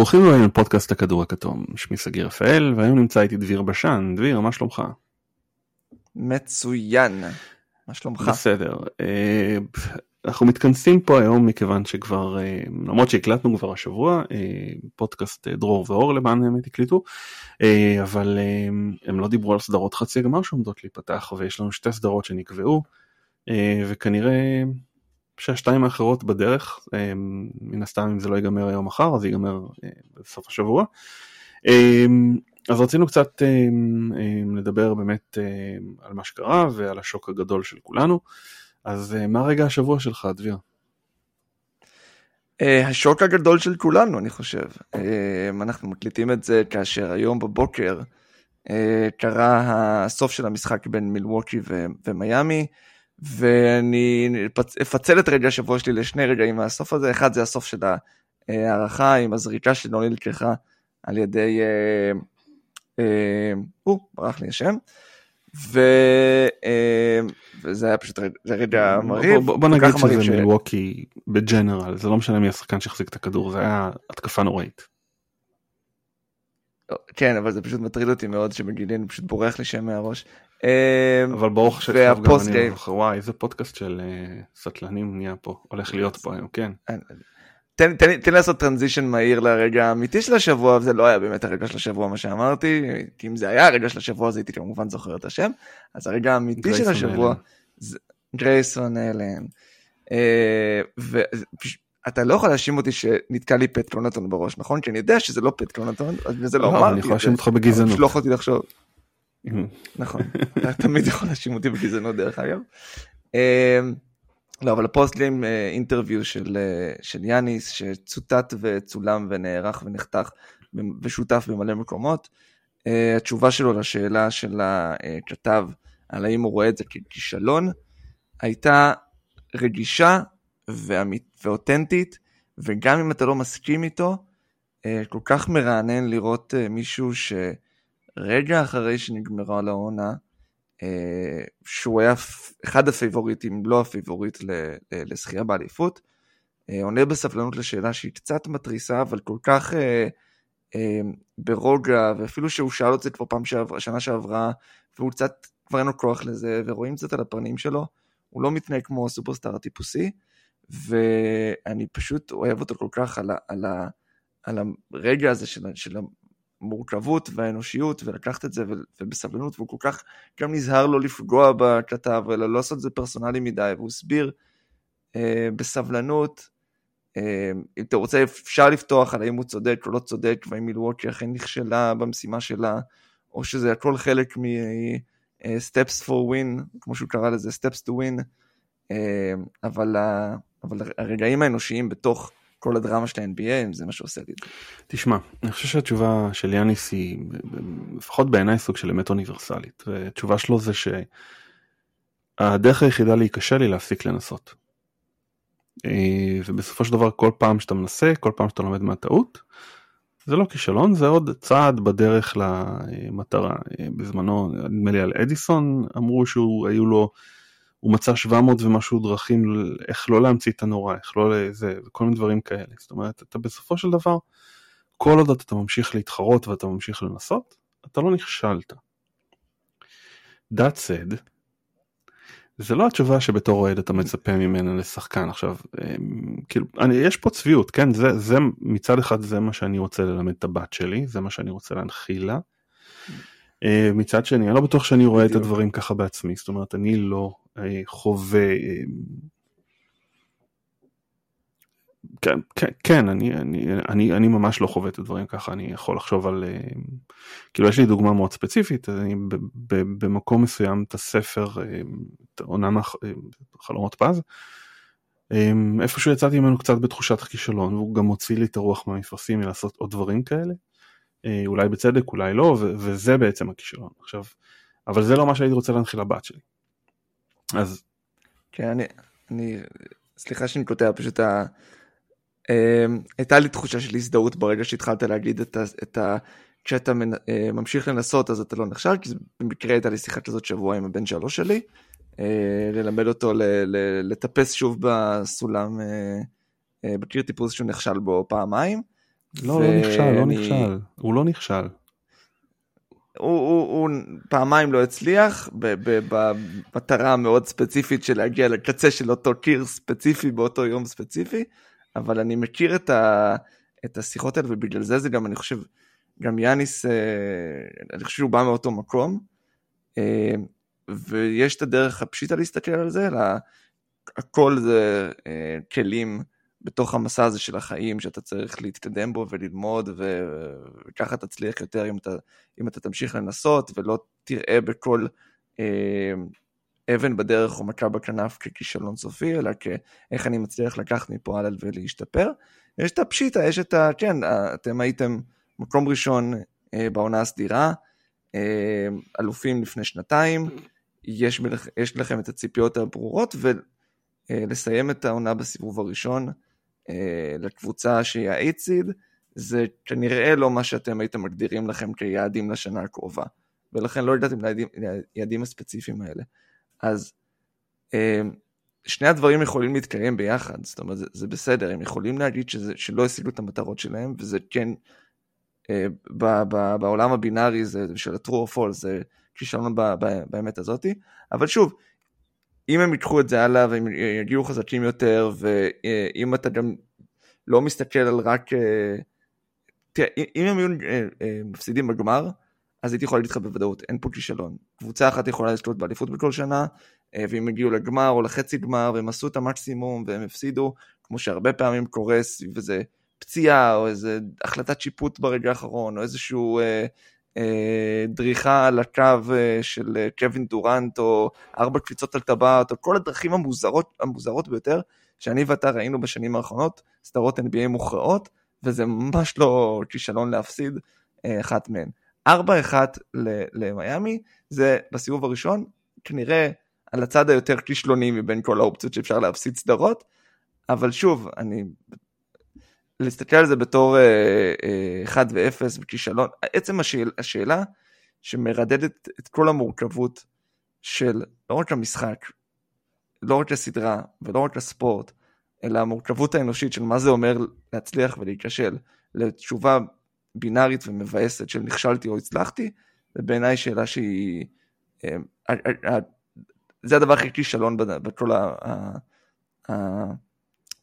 ברוכים הבאים לפודקאסט הכדור הכתום, שמי סגיר רפאל והיום נמצא איתי דביר בשן, דביר מה שלומך? מצוין, מה שלומך? בסדר, אה, אנחנו מתכנסים פה היום מכיוון שכבר, אה, למרות שהקלטנו כבר השבוע, אה, פודקאסט דרור ואור למען האמת הקליטו, אבל הם לא דיברו על סדרות חצי גמר שעומדות להיפתח ויש לנו שתי סדרות שנקבעו וכנראה שהשתיים האחרות בדרך, מן הסתם אם זה לא ייגמר היום מחר אז ייגמר בסוף השבוע. אז רצינו קצת לדבר באמת על מה שקרה ועל השוק הגדול של כולנו. אז מה רגע השבוע שלך, דביר? השוק הגדול של כולנו, אני חושב. אנחנו מקליטים את זה כאשר היום בבוקר קרה הסוף של המשחק בין מילווקי ומיאמי. ואני אפצל את רגע השבוע שלי לשני רגעים מהסוף הזה, אחד זה הסוף של ההערכה עם הזריקה שלא נלקחה על ידי, אה, אה, הוא, ברח לי השם, ו, אה, וזה היה פשוט רגע מרהיב. בוא, בוא בוא נגיד שזה ש... מילווקי בג'נרל, זה לא משנה מי השחקן שהחזיק את הכדור, זה היה התקפה נוראית. כן, אבל זה פשוט מטריד אותי מאוד שמגיליון פשוט בורח לי שם מהראש. אמ, אבל ברוך שעכשיו גם אני זוכר, וואי איזה פודקאסט של אה, סטלנים נהיה פה, הולך להיות פה היום, כן. תן, תן, תן לעשות transition מהיר לרגע האמיתי של השבוע, וזה לא היה באמת הרגע של השבוע מה שאמרתי, כי אם זה היה הרגע של השבוע אז הייתי כמובן זוכר את השם, אז הרגע האמיתי של השבוע, זה גרייסון אלן. אה, אתה לא יכול להאשים אותי שנתקע לי פט קלונטון בראש, נכון? כי אני יודע שזה לא פט קלונטון, וזה לא אמרתי. אני יכול להאשים אותך בגזענות. לא יכולתי לחשוב. נכון, אתה תמיד יכול להאשים אותי בגזענות דרך אגב. אמ, לא, אבל הפוסטלים אינטרוויו של, אה, של יאניס שצוטט וצולם ונערך ונחתך ושותף במלא מקומות. אה, התשובה שלו לשאלה של הכתב על האם הוא רואה את זה ככישלון הייתה רגישה ואותנטית וגם אם אתה לא מסכים איתו אה, כל כך מרענן לראות מישהו ש... רגע אחרי שנגמרה לעונה, אה, שהוא היה אחד ה favorites, לא ה favorite לזכייה באליפות, אה, עונה בסבלנות לשאלה שהיא קצת מתריסה, אבל כל כך אה, ברוגע, ואפילו שהוא שאל את זה כבר פעם שעברה, שנה שעברה, והוא קצת, כבר אין לו כוח לזה, ורואים קצת על הפנים שלו, הוא לא מתנהג כמו ה superstar הטיפוסי, ואני פשוט אוהב אותו כל כך על, ה, על, ה, על הרגע הזה של, של המורכבות והאנושיות ולקחת את זה ובסבלנות והוא כל כך גם נזהר לא לפגוע בכתב אלא לא לעשות את זה פרסונלי מדי והוא הסביר אה, בסבלנות אה, אם אתה רוצה אפשר לפתוח על האם הוא צודק או לא צודק והאם מילווקי אכן נכשלה במשימה שלה או שזה הכל חלק מ... uh, steps for win כמו שהוא קרא לזה steps to win אה, אבל, אבל הרגעים האנושיים בתוך כל הדרמה של ה-NBA, אם זה מה שעושה לי. תשמע, אני חושב שהתשובה של יאניס היא, לפחות בעיניי, סוג של אמת אוניברסלית. והתשובה שלו זה שהדרך היחידה להיכשל היא להפסיק לנסות. אה, ובסופו של דבר, כל פעם שאתה מנסה, כל פעם שאתה לומד מהטעות, זה לא כישלון, זה עוד צעד בדרך למטרה. אה, בזמנו, נדמה לי על אדיסון, אמרו שהוא, היו לו... הוא מצא 700 ומשהו דרכים איך לא להמציא את הנורא, איך לא לזה, וכל מיני דברים כאלה. זאת אומרת, אתה בסופו של דבר, כל עוד אתה ממשיך להתחרות ואתה ממשיך לנסות, אתה לא נכשלת. That said, זה לא התשובה שבתור אוהד אתה מצפה ממנה לשחקן עכשיו אמ, כאילו אני יש פה צביעות כן זה זה מצד אחד זה מה שאני רוצה ללמד את הבת שלי זה מה שאני רוצה להנחיל לה. אה, מצד שני אני לא בטוח שאני רואה את הדברים ככה בעצמי זאת אומרת אני לא חווה אה, כן, כן, כן אני, אני, אני, אני ממש לא חווה את הדברים ככה, אני יכול לחשוב על, כאילו יש לי דוגמה מאוד ספציפית, אני ב, ב, במקום מסוים את הספר, את עונה חלומות פז, איפשהו יצאתי ממנו קצת בתחושת הכישלון, והוא גם הוציא לי את הרוח מהמפרשים מלעשות עוד דברים כאלה, אולי בצדק, אולי לא, וזה בעצם הכישלון. עכשיו, אבל זה לא מה שהייתי רוצה להנחיל לבת שלי. אז... כן, אני, אני, סליחה שאני קוטע, פשוט ה... אמ, הייתה לי תחושה של הזדהות ברגע שהתחלת להגיד את ה... את ה כשאתה מנ... אה, ממשיך לנסות אז אתה לא נכשל, כי במקרה הייתה לי שיחה כזאת שבוע עם הבן שלוש שלי, אה, ללמד אותו ל... ל... לטפס שוב בסולם, אה, בקיר טיפוס שהוא נכשל בו פעמיים, לא, לא נכשל, לא נכשל, הוא לא נכשל. הוא, הוא, הוא פעמיים לא הצליח במטרה המאוד ספציפית של להגיע לקצה של אותו קיר ספציפי באותו יום ספציפי, אבל אני מכיר את, ה, את השיחות האלה ובגלל זה זה גם אני חושב, גם יאניס, אה, אני חושב שהוא בא מאותו מקום, אה, ויש את הדרך הפשיטה להסתכל על זה, אלא הכל זה אה, כלים בתוך המסע הזה של החיים שאתה צריך להתקדם בו וללמוד וככה תצליח יותר אם אתה, אם אתה תמשיך לנסות ולא תראה בכל אה, אבן בדרך או מכה בכנף ככישלון סופי אלא כאיך אני מצליח לקחת מפה הלאה ולהשתפר. יש את הפשיטה, יש את ה... כן, אתם הייתם מקום ראשון אה, בעונה הסדירה, אה, אלופים לפני שנתיים, יש, יש לכם את הציפיות הברורות ולסיים את העונה בסיבוב הראשון. אה, לקבוצה שהיא האייטסיד, זה כנראה לא מה שאתם הייתם מגדירים לכם כיעדים לשנה הקרובה, ולכן לא ידעתם ליעדים הספציפיים האלה. אז אה, שני הדברים יכולים להתקיים ביחד, זאת אומרת זה, זה בסדר, הם יכולים להגיד שזה, שלא השיגו את המטרות שלהם, וזה כן, אה, ב, ב, בעולם הבינארי זה, של ה-true or false, זה כישלון באמת הזאתי, אבל שוב, אם הם ייקחו את זה הלאה והם יגיעו חזקים יותר, ואם אתה גם לא מסתכל על רק... אה, תראה, אם הם היו אה, אה, מפסידים בגמר, אז הייתי יכול להגיד לך בוודאות, אין פה כישלון. קבוצה אחת יכולה לזכות באליפות בכל שנה, ואם הגיעו לגמר או לחצי גמר, והם עשו את המקסימום והם הפסידו, כמו שהרבה פעמים קורה סביב איזה פציעה, או איזה החלטת שיפוט ברגע האחרון, או איזשהו אה, דריכה על הקו אה, של אה, קווין דורנט, או ארבע קפיצות על טבעת, או כל הדרכים המוזרות, המוזרות ביותר שאני ואתה ראינו בשנים האחרונות, סדרות NBA מוכרעות, וזה ממש לא כישלון להפסיד אחת מהן. 4-1 למיאמי, זה בסיבוב הראשון, כנראה על הצד היותר כישלוני מבין כל האופציות שאפשר להפסיד סדרות, אבל שוב, אני להסתכל על זה בתור אה, אה, 1 ו-0 וכישלון, עצם השאל, השאלה שמרדדת את כל המורכבות של לא רק המשחק, לא רק הסדרה ולא רק הספורט, אלא המורכבות האנושית של מה זה אומר להצליח ולהיכשל, לתשובה בינארית ומבאסת של נכשלתי או הצלחתי, זה בעיניי שאלה שהיא... אה, אה, זה הדבר הכי כישלון בכל ה...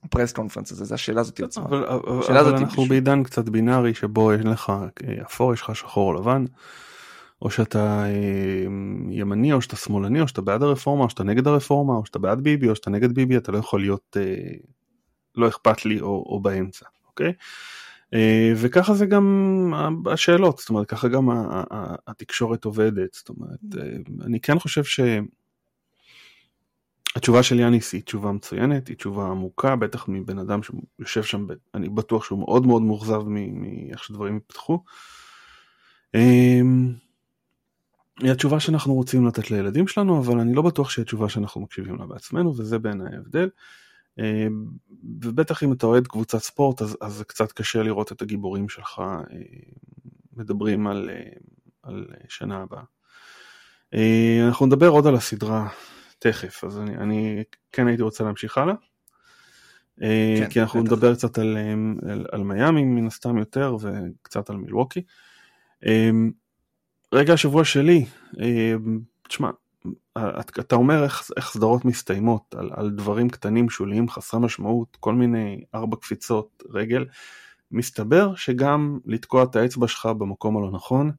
הפרס קונפרנס הזה, זה השאלה הזאת עצמה. אבל, אבל, אבל אנחנו בשביל... בעידן קצת בינארי שבו יש לך אה, אפור, יש לך שחור או לבן, או שאתה אה, ימני או שאתה שמאלני או שאתה בעד הרפורמה או שאתה נגד הרפורמה או שאתה בעד ביבי או שאתה נגד ביבי, אתה לא יכול להיות אה, לא אכפת לי או, או באמצע, אוקיי? וככה זה גם השאלות, זאת אומרת ככה גם התקשורת עובדת, זאת אומרת אני כן חושב ש... התשובה של יאניס היא תשובה מצוינת, היא תשובה עמוקה, בטח מבן אדם שיושב שם, אני בטוח שהוא מאוד מאוד מאוכזב מאיך שדברים יפתחו. אמ, היא התשובה שאנחנו רוצים לתת לילדים שלנו, אבל אני לא בטוח שהיא התשובה שאנחנו מקשיבים לה בעצמנו, וזה בעיניי ההבדל. אמ, ובטח אם אתה אוהד קבוצת ספורט, אז, אז זה קצת קשה לראות את הגיבורים שלך אה, מדברים על, על שנה הבאה. אה, אנחנו נדבר עוד על הסדרה תכף, אז אני, אני כן הייתי רוצה להמשיך הלאה. אה, כן, כי אנחנו נדבר קצת על, אה, על, על מיאמי מן הסתם יותר וקצת על מילווקי. אה, רגע השבוע שלי, תשמע, אתה אומר איך, איך סדרות מסתיימות על, על דברים קטנים שוליים חסרי משמעות, כל מיני ארבע קפיצות רגל, מסתבר שגם לתקוע את האצבע שלך במקום הלא נכון.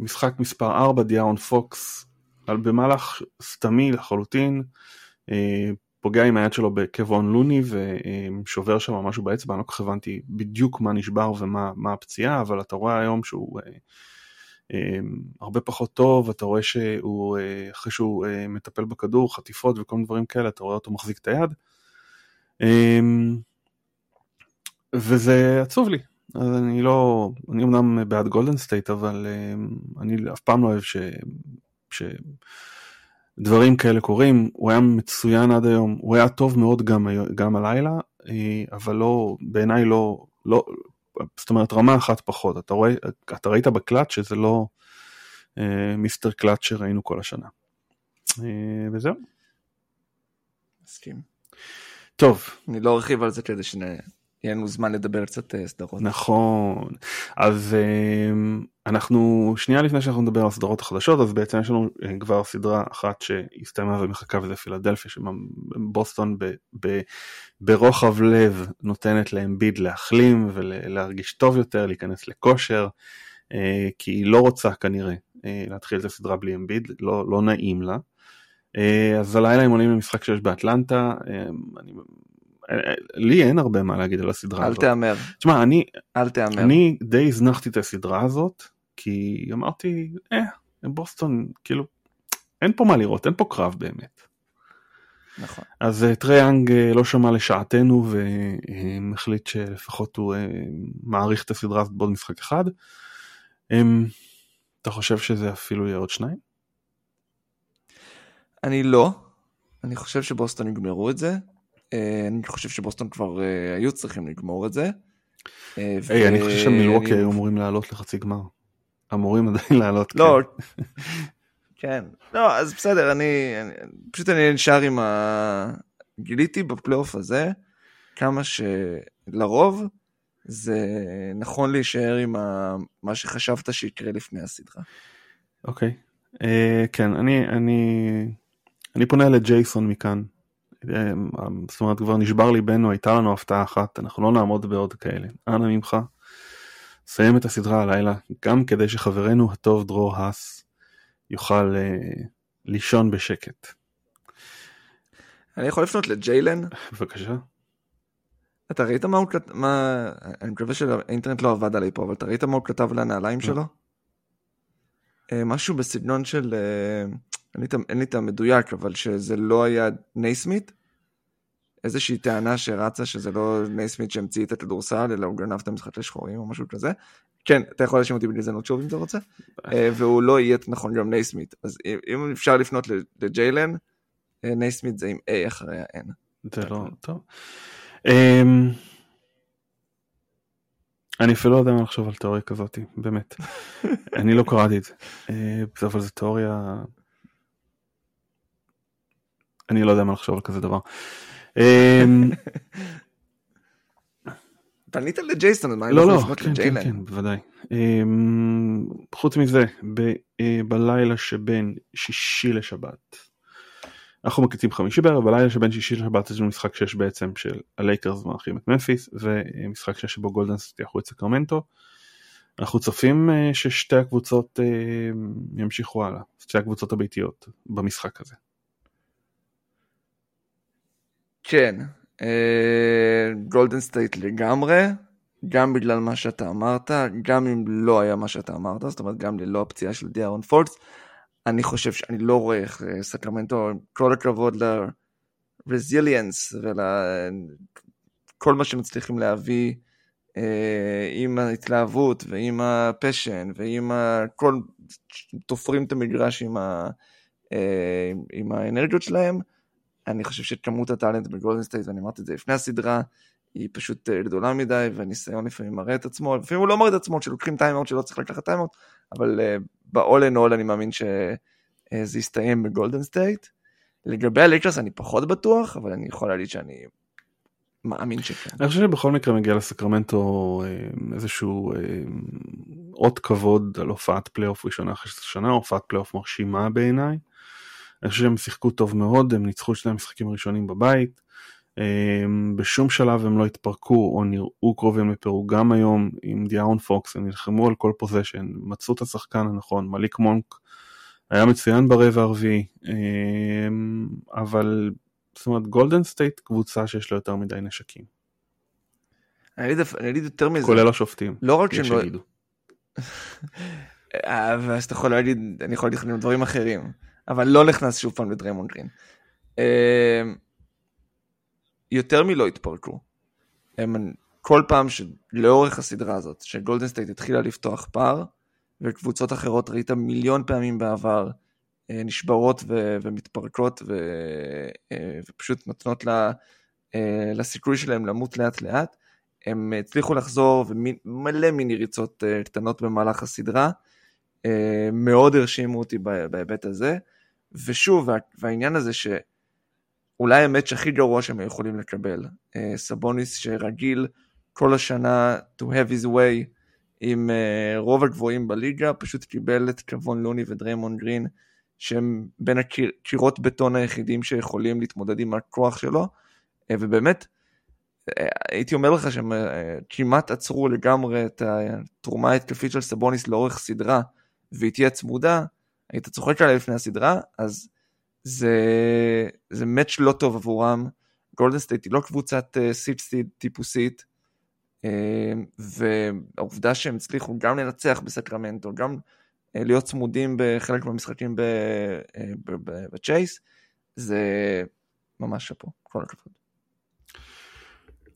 משחק מספר 4, דיארון פוקס במהלך סתמי לחלוטין, אה, פוגע עם היד שלו בקוון לוני ושובר שם משהו באצבע, אני לא כל כך הבנתי בדיוק מה נשבר ומה הפציעה, אבל אתה רואה היום שהוא אה, אה, הרבה פחות טוב, אתה רואה שהוא, אחרי שהוא מטפל בכדור, חטיפות וכל מיני דברים כאלה, אתה רואה אותו מחזיק את היד. וזה עצוב לי, אז אני לא, אני אמנם בעד גולדן סטייט, אבל אני אף פעם לא אוהב ש... שדברים כאלה קורים, הוא היה מצוין עד היום, הוא היה טוב מאוד גם, גם הלילה, אה, אבל לא, בעיניי לא, לא, זאת אומרת רמה אחת פחות, אתה רואה, אתה ראית בקלאץ' שזה לא אה, Mister Clutch שראינו כל השנה. אה, וזהו. מסכים. טוב. אני לא ארחיב על זה כדי שנ... יהיה לנו זמן לדבר קצת אה, סדרות. נכון אז אנחנו שנייה לפני שאנחנו נדבר על הסדרות החדשות אז בעצם יש לנו כבר סדרה אחת שהסתיימה ומחכה וזה פילדלפיה שבוסטון ב, ב, ברוחב לב נותנת להם ביד להחלים ולהרגיש טוב יותר להיכנס לכושר כי היא לא רוצה כנראה להתחיל את הסדרה בלי אמביד לא, לא נעים לה. אה, אז הלילה הם עולים למשחק שש באטלנטה, אה, אני, אה, לי אין הרבה מה להגיד על הסדרה הזאת. אל תהמר. תשמע, אני, אל תהמר. אני די הזנחתי את הסדרה הזאת, כי אמרתי, אה, בוסטון, כאילו, אין פה מה לראות, אין פה קרב באמת. נכון. אז טריי יאנג לא שמע לעצתנו והחליט שלפחות הוא מעריך את הסדרה הזאת בעוד משחק אחד. אתה חושב שזה אפילו יהיה עוד שניים? אני לא. אני חושב שבוסטון יגמרו את זה. אה, אני חושב שבוסטון כבר אה, היו צריכים לגמור את זה. אה, היי, אני חושב שמילווקי היו אמורים לעלות לחצי גמר. אמורים עדיין לעלות. לא, כן. לא, אז בסדר, אני פשוט אני נשאר עם ה... גיליתי בפלייאוף הזה כמה שלרוב זה נכון להישאר עם מה שחשבת שיקרה לפני הסדרה. אוקיי. כן, אני, אני אני פונה לג'ייסון מכאן. אה, זאת אומרת כבר נשבר ליבנו הייתה לנו הפתעה אחת אנחנו לא נעמוד בעוד כאלה אנא ממך. סיים את הסדרה הלילה גם כדי שחברנו הטוב דרור האס יוכל uh, לישון בשקט. אני יכול לפנות לג'יילן? בבקשה. אתה ראית מה הוא כתב, מה, אני מקווה שהאינטרנט לא עבד עליי פה, אבל אתה ראית מה הוא כתב לנעליים. שלו? אה, משהו בסגנון של, אין לי את המדויק, אבל שזה לא היה נייסמית. איזושהי טענה שרצה שזה לא נייסמית שהמציא את הכדורסל, אלא הוא גנב את המשחק לשחורים או משהו כזה. כן, אתה יכול להאשים אותי בגזענות שוב אם אתה רוצה. אה, והוא לא יהיה נכון גם נייסמית. אז אם אפשר לפנות לג'יילן, אה, נייסמית זה עם A אחרי ה-N. זה לא, טוב. אמ, אני אפילו לא יודע מה לחשוב על תיאוריה כזאת, באמת. אני לא קראתי את זה, אה, אבל זו תיאוריה אני לא יודע מה לחשוב על כזה דבר. אמ, פנית לג'ייסון, מה לא, לא, כן, כן, כן, בוודאי. אמ, חוץ מזה, אה, בלילה שבין שישי לשבת, אנחנו מקליטים חמישי בערב, בלילה שבין שישי לשבת יש לנו משחק שש בעצם של הלייקרס מארחים את ממפיס, ומשחק שש שבו גולדן סטייט יארחו את סקרמנטו. אנחנו צופים אה, ששתי הקבוצות אה, ימשיכו הלאה, שתי הקבוצות הביתיות במשחק הזה. כן, גולדן uh, סטייט לגמרי, גם בגלל מה שאתה אמרת, גם אם לא היה מה שאתה אמרת, זאת אומרת גם ללא הפציעה של דיארון פוקס, אני חושב שאני לא רואה איך אה, סקרמנטו, כל הכבוד ל-resilience ולכל מה שמצליחים להביא uh, עם ההתלהבות ועם ה passion ועם כל, תופרים את המגרש עם, ה, uh, עם האנרגיות שלהם. אני חושב שכמות ה talent בגולדן סטייט, ואני אמרתי את זה לפני הסדרה, היא פשוט אה, גדולה מדי, והניסיון לפעמים מראה את עצמו, לפעמים הוא לא מראה את עצמו, כשלוקחים timeout שלא צריך לקחת timeout, אבל uh, ב-all in all אני מאמין שזה uh, יסתיים בגולדן סטייט. לגבי הלייקרס אני פחות בטוח, אבל אני יכול להגיד שאני מאמין שכן. אני חושב שבכל מקרה מגיע לסקרמנטו איזשהו אות כבוד על הופעת פלייאוף ראשונה אחרי שנה, הופעת פלייאוף מרשימה בעיניי. אני חושב שהם שיחקו טוב מאוד, הם ניצחו את שני המשחקים הראשונים בבית. אמ, בשום שלב הם לא התפרקו או נראו קרובים לפירוק. גם היום עם דיארון פוקס הם נלחמו על כל possession מצאו את השחקן הנכון מליק מונק היה מצוין ברבע הרביעי אמ, אבל זאת אומרת גולדן סטייט קבוצה שיש לה יותר מדי נשקים. אני אגיד יותר מזה. כולל השופטים לא רק שהם לא אה, ואז אתה יכול להגיד אני יכול להגיד דברים אחרים אבל לא נכנס שוב פעם לדריימון גרין. אמ, יותר מלא התפרקו. הם כל פעם שלאורך הסדרה הזאת, שגולדן סטייט התחילה לפתוח פער, וקבוצות אחרות ראית מיליון פעמים בעבר אה, נשברות ו- ומתפרקות ו- אה, ופשוט נותנות לה, אה, לסיכוי שלהם למות לאט לאט. הם הצליחו לחזור ומלא מיני ריצות קטנות במהלך הסדרה. מאוד הרשימו אותי בהיבט הזה. ושוב, והעניין הזה שאולי המאץ' הכי גרוע שהם יכולים לקבל, אה, סבוניס שרגיל כל השנה to have his way עם uh, רוב הגבוהים בליגה, פשוט קיבל את קוון לוני ודריימון גרין, שהם בין הקירות בטון היחידים שיכולים להתמודד עם הכוח שלו, uh, ובאמת, הייתי אומר לך שהם כמעט עצרו לגמרי את התרומה ההתקפית של סבוניס לאורך סדרה, והיא תהיה צמודה, היית צוחק עליה לפני הסדרה, אז זה, זה match לא טוב עבורם. גולדן סטייט היא לא קבוצת sixth seed טיפוסית, אמ, והעובדה שהם הצליחו גם לנצח בסקרמנטו, גם אה, להיות צמודים בחלק מהמשחקים אה, בצ'ייס, זה ממש שאפו, כל הכבוד.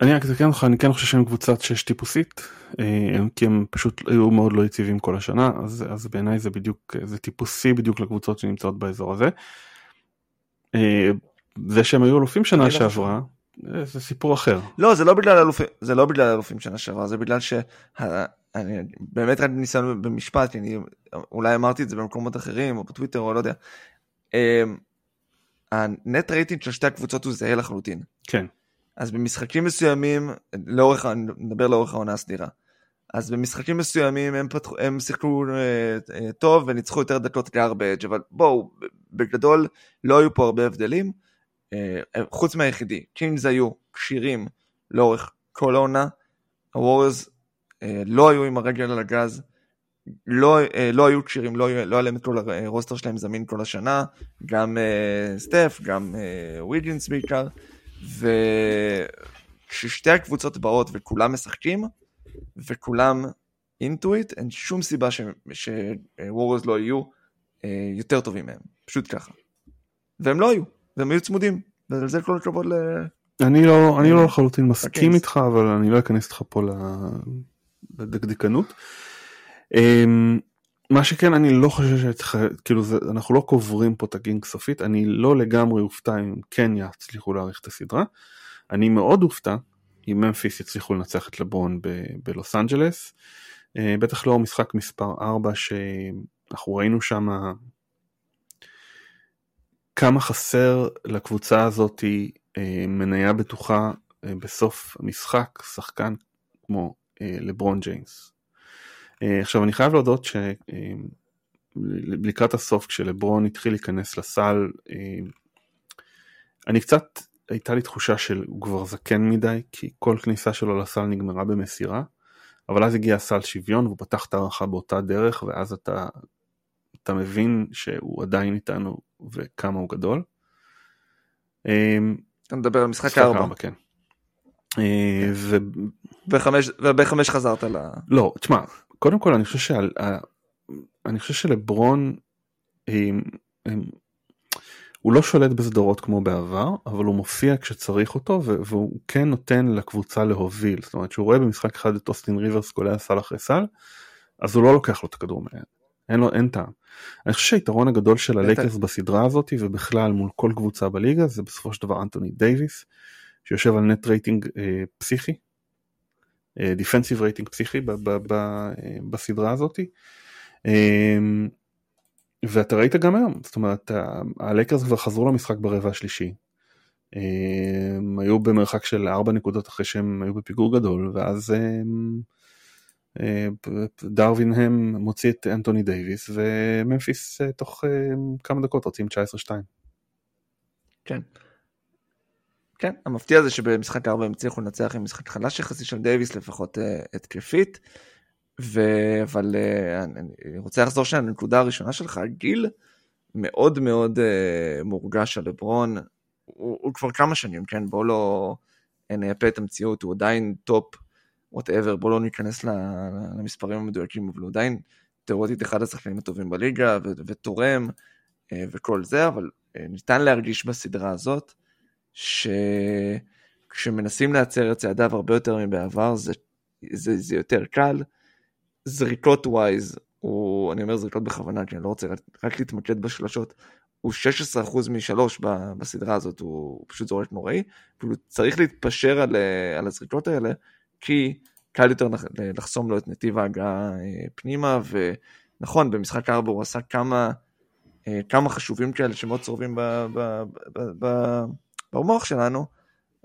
אני רק אתקן אותך, אני כן חושב שהם קבוצת שש טיפוסית, אה, כי הם פשוט היו מאוד לא יציבים כל השנה, אז, אז בעיניי זה בדיוק, זה טיפוסי בדיוק לקבוצות שנמצאות באזור הזה. זה שהם היו אלופים שנה לא שעברה, זה סיפור אחר. לא, זה לא בגלל אלופים, זה לא בגלל אלופים שנה שעברה, זה בגלל ש... אני באמת רק ניסיון במשפט, אני אולי אמרתי את זה במקומות אחרים, או בטוויטר, או לא יודע. הנט רייטינג של שתי הקבוצות הוא זהה לחלוטין. כן. אז במשחקים מסוימים, לאורך, אני מדבר לאורך העונה הסדירה. אז במשחקים מסוימים הם, פתחו, הם שיחקו אה, אה, טוב וניצחו יותר דקות גארבג' אבל בואו, בגדול לא היו פה הרבה הבדלים. אה, חוץ מהיחידי, קינגס היו כשירים לאורך כל העונה, הווריורס אה, לא היו עם הרגל על הגז, לא, אה, לא היו כשירים, לא, לא היה להם את כל ה roster שלהם זמין כל השנה, גם סטף, גם וויג'ינס בעיקר, וכששתי הקבוצות באות וכולם משחקים, וכולם into it, אין שום סיבה שוורז לא יהיו יותר טובים מהם, פשוט ככה. והם לא היו. והם היו צמודים, ועל זה כל הכבוד ל... אני לא, אני לא לחלוטין מסכים איתך, אבל אני לא אכנס איתך פה לדקדקנות. אמ, מה שכן אני לא חושב שצריך, כאילו זה, אנחנו לא קוברים פה את הגינג סופית, אני לא לגמרי אופתע אם כן יצליחו להאריך את הסדרה. אני מאוד אופתע אם ממפיס יצליחו לנצח את לברון בלוס אנג'לס. אה, בטח לא משחק מספר 4 שאנחנו ראינו שם כמה חסר לקבוצה הזאת אה, מניה בטוחה אה, בסוף המשחק, שחקן כמו אה, לברון ג'יימס. עכשיו אני חייב להודות שלקראת הסוף כשלברון התחיל להיכנס לסל, אני קצת, הייתה לי תחושה שהוא כבר זקן מדי, כי כל כניסה שלו לסל נגמרה במסירה, אבל אז הגיע סל שוויון והוא פתח את ההערכה באותה דרך, ואז אתה, אתה מבין שהוא עדיין איתנו וכמה הוא גדול. אתה מדבר על משחק הארבע. כן. אה, ובחמש חזרת ל... לא, תשמע, קודם כל אני חושב שעל... אני חושב שלברון הוא לא שולט בסדרות כמו בעבר, אבל הוא מופיע כשצריך אותו והוא כן נותן לקבוצה להוביל. זאת אומרת שהוא רואה במשחק אחד את אוסטין ריבס קולע סל אחרי סל, אז הוא לא לוקח לו את הכדור מהיד. אין לו, אין טעם. אני חושב שהיתרון הגדול של הלייקרס בסדרה הזאת ובכלל מול כל קבוצה בליגה זה בסופו של דבר אנטוני דייוויס שיושב על net rating אה, פסיכי, defensive rating פסיכי אה, בסדרה הזאת. אה, ואתה ראית גם היום, זאת אומרת הלייקרס כבר חזרו למשחק ברבע השלישי. אה, הם היו במרחק של 4 נקודות אחרי שהם היו בפיגור גדול ואז הם... אה, דארווין האם מוציא את אנטוני דייוויס וממפיס אה, תוך אה, כמה דקות רצים 19-2. כן. כן, המפתיע זה שבמשחק 4 הם הצליחו לנצח עם משחק חלש יחסי של דייוויס לפחות התקפית. ו... אבל אני רוצה לחזור שנייה לנקודה הראשונה שלך, הגיל מאוד מאוד מורגש על לברון, הוא, הוא כבר כמה שנים, כן, בואו לא נייפה את המציאות, הוא עדיין top whatever, בוא לא ניכנס למספרים המדויקים, אבל הוא עדיין תיאורטית אחד השחקנים הטובים בליגה ו- ותורם אה, וכל זה, אבל אה, ניתן להרגיש בסדרה הזאת שכשמנסים להצר את צעדיו הרבה יותר מבעבר זה, זה, זה יותר קל. זריקות ווייז, הוא, אני אומר זריקות בכוונה כי אני לא רוצה רק, רק להתמקד בשלושות, הוא 16% משלוש בסדרה הזאת, הוא, הוא פשוט זורק נוראי, והוא צריך להתפשר על, אה, על הזריקות האלה, כי קל יותר לחסום לו את נתיב ההגעה אה, פנימה, ונכון, במשחק 4 הוא עשה כמה, אה, כמה חשובים כאלה שמאוד צורבים במוח שלנו,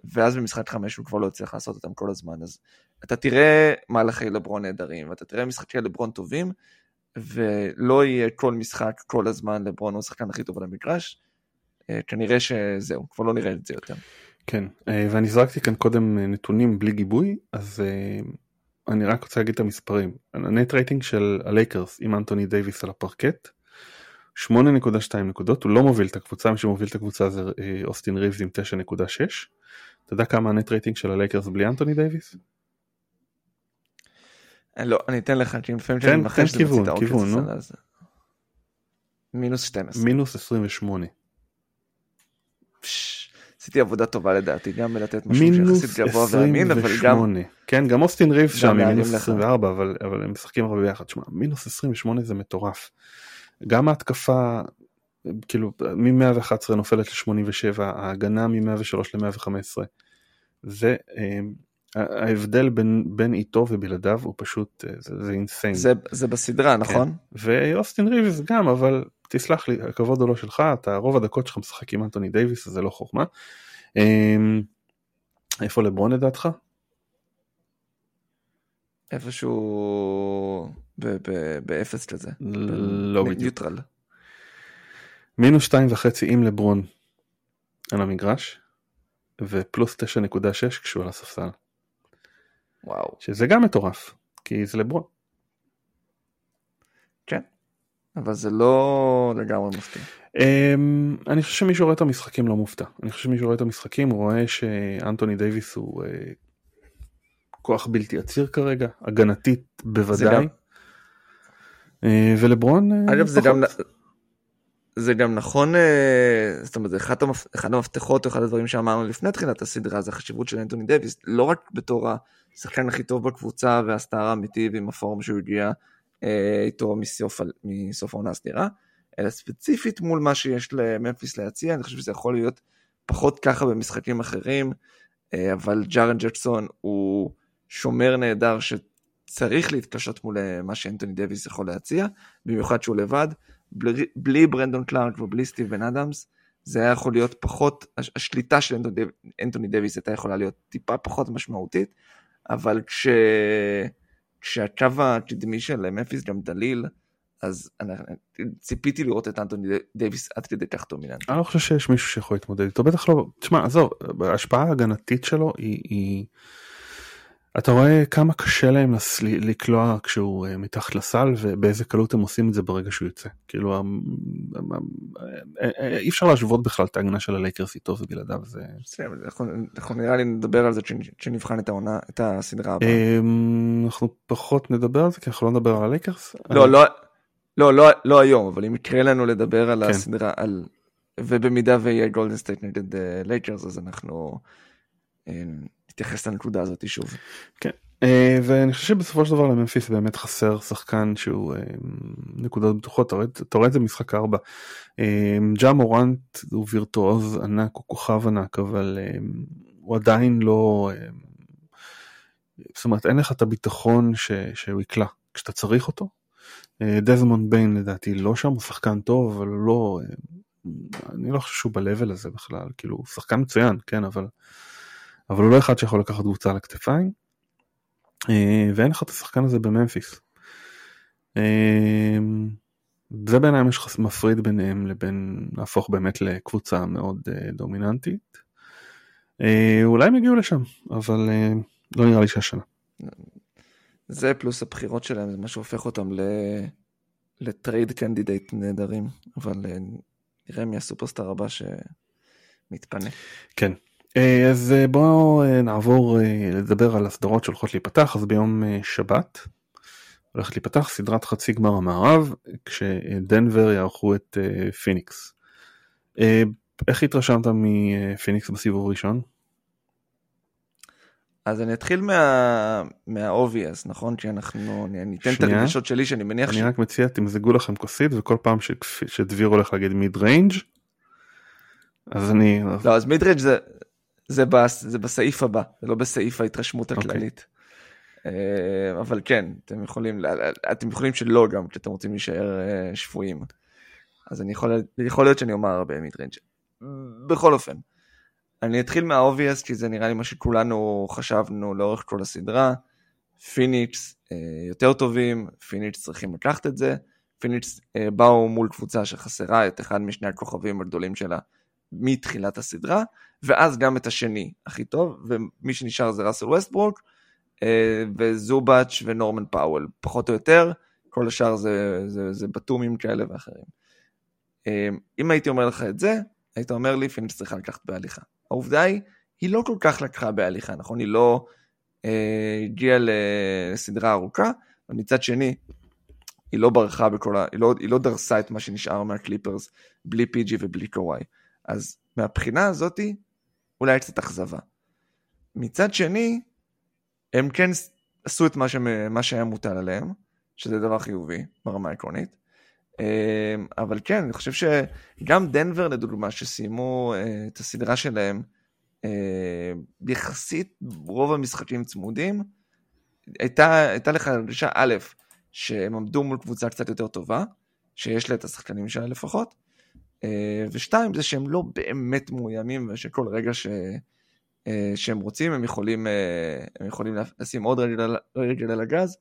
ואז במשחק 5 הוא כבר לא יצליח לעשות אותם כל הזמן, אז אתה תראה מהלכי לברון נהדרים, ואתה תראה משחקי לברון טובים, ולא יהיה כל משחק כל הזמן לברון הוא השחקן הכי טוב על המגרש, אה, כנראה שזהו, כבר לא נראה את זה יותר. כן, אה, ואני זרקתי כאן קודם אה, נתונים בלי גיבוי, אז אני רק רוצה להגיד את המספרים. ה net rating של הלייקרס עם אנטוני דייוויס על הפרקט, 8.2 נקודות, הוא לא מוביל את הקבוצה, מי שמוביל את הקבוצה זה אוסטין ריבס עם 9.6. אתה יודע כמה ה net rating של הלייקרס בלי אנטוני דייוויס? לא, אני אתן לך, כי לפעמים שאני מנחש שזה מוציא את הכיוון, נו. מינוס 12. מינוס 28. עשיתי עבודה טובה לדעתי, גם בלתת משהו שיחסית גבוה ואמין, אבל גם... כן, גם אוסטין ריבס שם מינוס 24, אבל, אבל הם משחקים הרבה ביחד. שמע, מינוס 28 זה מטורף. גם ההתקפה, כאילו, מ-111 נופלת ל-87, ההגנה מ-103 ל-115. זה... ההבדל בין, בין איתו ובלעדיו הוא פשוט, זה, זה אינסיין. זה, זה בסדרה, כן. נכון? ואוסטין ריבס גם, אבל תסלח לי, הכבוד הוא לא שלך, אתה רוב הדקות שלך משחק עם אנטוני דייוויס, זה לא חוכמה. אמ, איפה לברון לדעתך? איפשהו באפס כזה. לא בדיוק. neutral. מינוס שתיים וחצי עם לברון על המגרש, ופלוס 9.6 כשהוא על הספסל. וואו. שזה גם מטורף, כי זה לברון. כן, אבל זה לא לגמרי מפתיע. Um, אני חושב שמי שרואה את המשחקים לא מופתע. אני חושב שמי שרואה את המשחקים רואה שאנטוני דייוויס הוא uh, כוח בלתי עציר כרגע, הגנתית בוודאי. גם... Uh, ולברון uh, אגב זה גם, זה גם נכון, זאת אומרת, זה אחד, המפ... אחד המפתחות או אחד הדברים שאמרנו לפני תחילת הסדרה זה החשיבות של אנטוני דייוויס, לא רק בתור השחקן הכי טוב בקבוצה והסטאר האמיתי ועם הפורום שהוא הגיע אה, איתו מסוף, מסוף העונה הסדירה, אלא ספציפית מול מה שיש לממפיס להציע, אני חושב שזה יכול להיות פחות ככה במשחקים אחרים, אה, אבל ג'ארן ג'קסון הוא שומר נהדר שצריך להתקשות מול אה, מה שאנטוני דוויס יכול להציע, במיוחד שהוא לבד, בלי, בלי ברנדון קלארק ובלי סטיבן אדמס, זה היה יכול להיות פחות, השליטה של אנטוני דוויס הייתה יכולה להיות טיפה פחות משמעותית, אבל כש... כשהקו הקדמי של ממפיס גם דליל, אז אני ציפיתי לראות את אנטוני דייוויס עד כדי כך דומיננטי. אני לא חושב שיש מישהו שיכול להתמודד איתו, בטח לא, תשמע, עזוב, ההשפעה ההגנתית שלו היא, היא... אתה רואה כמה קשה להם לקלוע כשהוא אה, מתחת לסל ובאיזה קלות הם עושים את זה ברגע שהוא יוצא. כאילו אה, אה, אי אפשר להשוות בכלל את ההגנה של הלייקרס איתו ובלעדיו זה... אנחנו נראה לי נדבר על זה כשנבחן את העונה, את הסדרה הבאה. אמ, אנחנו פחות נדבר על זה כי אנחנו לא נדבר על הלייקרס. לא, לא, לא, לא, לא היום, אבל אם יקרה לנו לדבר על כן. הסדרה, על... ובמידה ויהיה גולדן סטייט נגד לייקרס אז אנחנו נתייחס לנקודה הזאת שוב. כן. Uh, ואני חושב שבסופו של דבר לממפיס באמת חסר שחקן שהוא uh, נקודות בטוחות, אתה רואה, את זה במשחק 4. Uh, ג'ה מורנט הוא וירטואוז ענק, הוא כוכב ענק, אבל הוא עדיין לא... זאת אומרת אין לך את הביטחון ש, שהוא יקלע כשאתה צריך אותו. דזמונד ביין לדעתי לא שם, הוא שחקן טוב, אבל לא... Uh, אני לא חושב שהוא ב-level הזה בכלל, כאילו הוא שחקן מצוין, כן, אבל... אבל הוא לא אחד שיכול לקחת קבוצה על הכתפיים, אה, ואין לך את השחקן הזה בממפיס. אה, זה בעיניי מה שמפריד ביניהם לבין להפוך באמת לקבוצה מאוד אה, דומיננטית. אולי הם יגיעו לשם, אבל לא נראה לי שהשנה. זה פלוס הבחירות שלהם, זה מה שהופך אותם ל trade candidate נהדרים, אבל נראה מי הסופרסטאר הבא שמתפנה. כן, אז אה, בואו אה, נעבור לדבר על הסדרות שהולכות להיפתח אז ביום שבת הולכת להיפתח סדרת חצי גמר המערב כשדנבר יערכו את פיניקס. איך התרשמת מפיניקס בסיבוב הראשון? אז אני אתחיל מה... מה obvious נכון כי אנחנו אני אתן את הרגשות שלי שאני מניח אני ש... רק מציע תמזגו לכם כוסית וכל פעם ש... שדביר הולך להגיד mid-range אז אני לא אז mid-range זה זה, בס, זה בסעיף הבא, זה לא בסעיף ההתרשמות אוקיי. הכללית. Okay. אבל כן, אתם יכולים, אתם יכולים שלא גם, כשאתם רוצים להישאר אה, שפויים. אז אני יכול, יכול להיות שאני אומר הרבה mid-range. בכל אופן, אני אתחיל מה obvious כי זה נראה לי מה שכולנו חשבנו לאורך כל הסדרה. פיניקס אה, יותר טובים, פיניקס צריכים לקחת את זה. פיניקס אה, באו מול קבוצה שחסרה את אחד משני הכוכבים הגדולים שלה מתחילת הסדרה, ואז גם את השני הכי טוב, ומי שנשאר זה ראסל ווסטברוק, אה, וזובאץ' ונורמן פאוול, פחות או יותר, כל השאר זה, זה, זה בתומים כאלה ואחרים. אה, אם הייתי אומר לך את זה, היית אומר לי פיניקס צריכה לקחת בהליכה. העובדה היא, היא לא כל כך לקחה בהליכה, נכון? היא לא אה, הגיעה לסדרה ארוכה, אבל מצד שני, היא לא ברחה בכל ה... היא לא, היא לא דרסה את מה שנשאר מהקליפרס בלי פיג'י ובלי קוואי. אז מהבחינה הזאתי, אולי קצת אכזבה. מצד שני, הם כן עשו את מה, ש... מה שהיה מוטל עליהם, שזה דבר חיובי ברמה העקרונית. אה, אבל כן, אני חושב שגם דנבר לדוגמה, שסיימו אה, את הסדרה שלהם, אה, יחסית רוב המשחקים צמודים, הייתה, הייתה לך דרישה א', שהם עמדו מול קבוצה קצת יותר טובה, שיש לה את השחקנים שלה לפחות, ושתיים זה שהם לא באמת מאוימים ושכל רגע ש... אה, שהם רוצים הם יכולים, אה, הם יכולים לשים עוד רגל על, רגל על הגז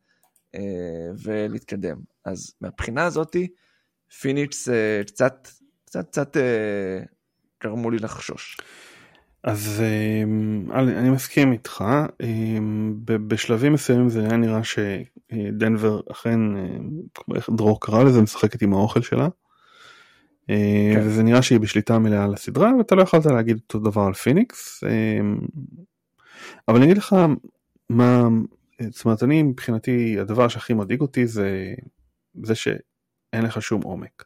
ולהתקדם. אז מהבחינה הזאתי פיניקס קצת, קצת, קצת גרמו לי לחשוש. אז אני מסכים איתך, בשלבים מסוימים זה היה נראה שדנבר אכן, איך דרור קרא לזה, משחקת עם האוכל שלה. כן. וזה נראה שהיא בשליטה מלאה על הסדרה ואתה לא יכולת להגיד אותו דבר על פיניקס. אבל אני אגיד לך מה, זאת אומרת אני מבחינתי הדבר שהכי מדאיג אותי זה זה שאין לך שום עומק.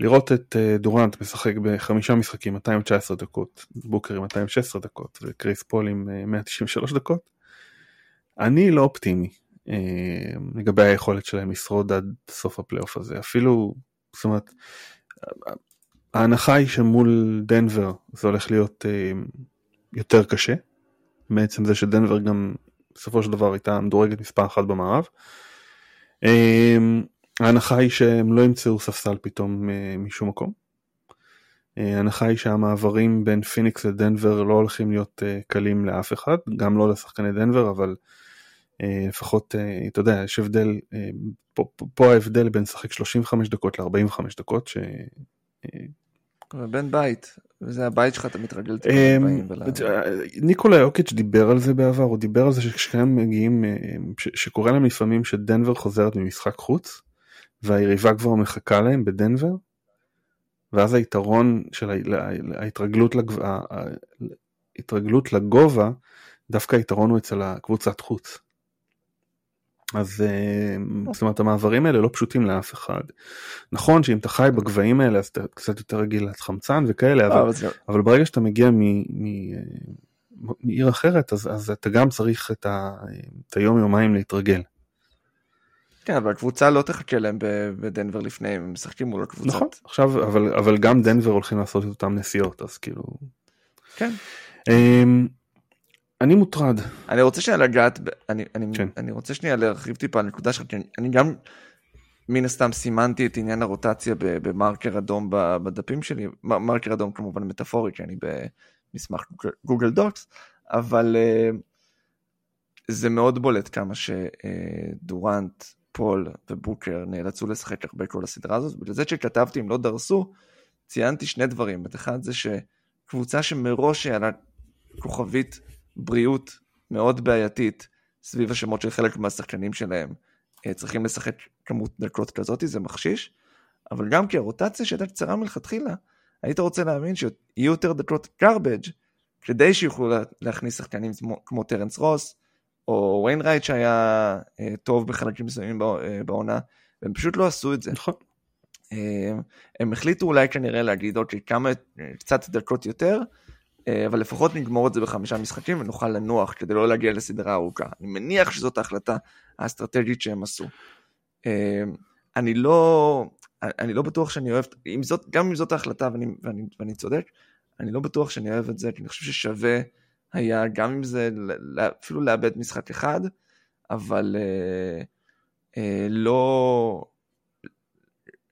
לראות את דורנט משחק בחמישה משחקים 219 דקות, בוקר עם 216 דקות וקריס פול עם 193 דקות. אני לא אופטימי לגבי היכולת שלהם לשרוד עד סוף הפלייאוף הזה אפילו זאת אומרת ההנחה היא שמול דנבר זה הולך להיות אה, יותר קשה, מעצם זה שדנבר גם בסופו של דבר הייתה מדורגת מספר אחת במערב. אה, ההנחה היא שהם לא ימצאו ספסל פתאום אה, משום מקום. אה, ההנחה היא שהמעברים בין פיניקס לדנבר לא הולכים להיות אה, קלים לאף אחד, גם לא לשחקני דנבר, אבל לפחות, אה, אתה יודע, יש הבדל, אה, פה, פה, פה ההבדל בין לשחק 35 דקות ל-45 דקות, ש... בן בית, וזה הבית שלך, אתה מתרגל ניקולה יוקיץ' דיבר על זה בעבר, הוא דיבר על זה שכשהם מגיעים, שקורה להם לפעמים שדנבר חוזרת ממשחק חוץ, והיריבה כבר מחכה להם בדנבר, ואז היתרון של ההתרגלות, ההתרגלות לגובה, דווקא היתרון הוא אצל הקבוצת חוץ. אז אה, זאת אומרת המעברים האלה לא פשוטים לאף אחד. נכון שאם אתה חי בגבהים האלה אז אתה קצת יותר רגיל לחמצן וכאלה אבל, אבל ברגע שאתה מגיע מעיר אחרת אז, אז אתה גם צריך את, ה, את היום יומיים להתרגל. כן אבל הקבוצה לא תחכה להם בדנבר לפני הם משחקים מול הקבוצות. נכון עכשיו אבל אבל גם דנבר הולכים לעשות את אותם נסיעות אז כאילו. כן. אני מוטרד. אני רוצה שנייה לגעת, אני, אני, כן. אני רוצה שנייה להרחיב טיפה על נקודה שלך, כי אני, אני גם מן הסתם סימנתי את עניין הרוטציה במרקר אדום בדפים שלי, מרקר אדום כמובן מטאפורי, כי אני במסמך גוגל דוקס, אבל אה, זה מאוד בולט כמה שדורנט, פול ובוקר נאלצו לשחק הרבה כל הסדרה הזאת, בגלל זה שכתבתי אם לא דרסו, ציינתי שני דברים, אחד זה שקבוצה שמראש היה לה כוכבית בריאות מאוד בעייתית סביב השמות של חלק מהשחקנים שלהם. אה, צריכים לשחק כמות דקות כזאת, זה מחשיש, אבל גם כי הרוטציה שהייתה קצרה מלכתחילה, היית רוצה להאמין שיהיו יותר דקות garbage, כדי שיוכלו להכניס שחקנים כמו טרנס רוס, או ויינרייט שהיה אה, טוב בחלקים מסוימים אה, בעונה, והם פשוט לא עשו את זה. נכון. הם החליטו אולי כנראה להגיד, אוקיי, כמה, קצת דקות יותר, אבל לפחות נגמור את זה בחמישה משחקים ונוכל לנוח כדי לא להגיע לסדרה ארוכה. אני מניח שזאת ההחלטה האסטרטגית שהם עשו. אה, אני לא, אני לא בטוח שאני אוהב, אם זאת, גם אם זאת ההחלטה ואני, ואני, ואני צודק, אני לא בטוח שאני אוהב את זה, כי אני חושב ששווה היה, גם אם זה אפילו לאבד משחק אחד, אבל אה, אה, לא,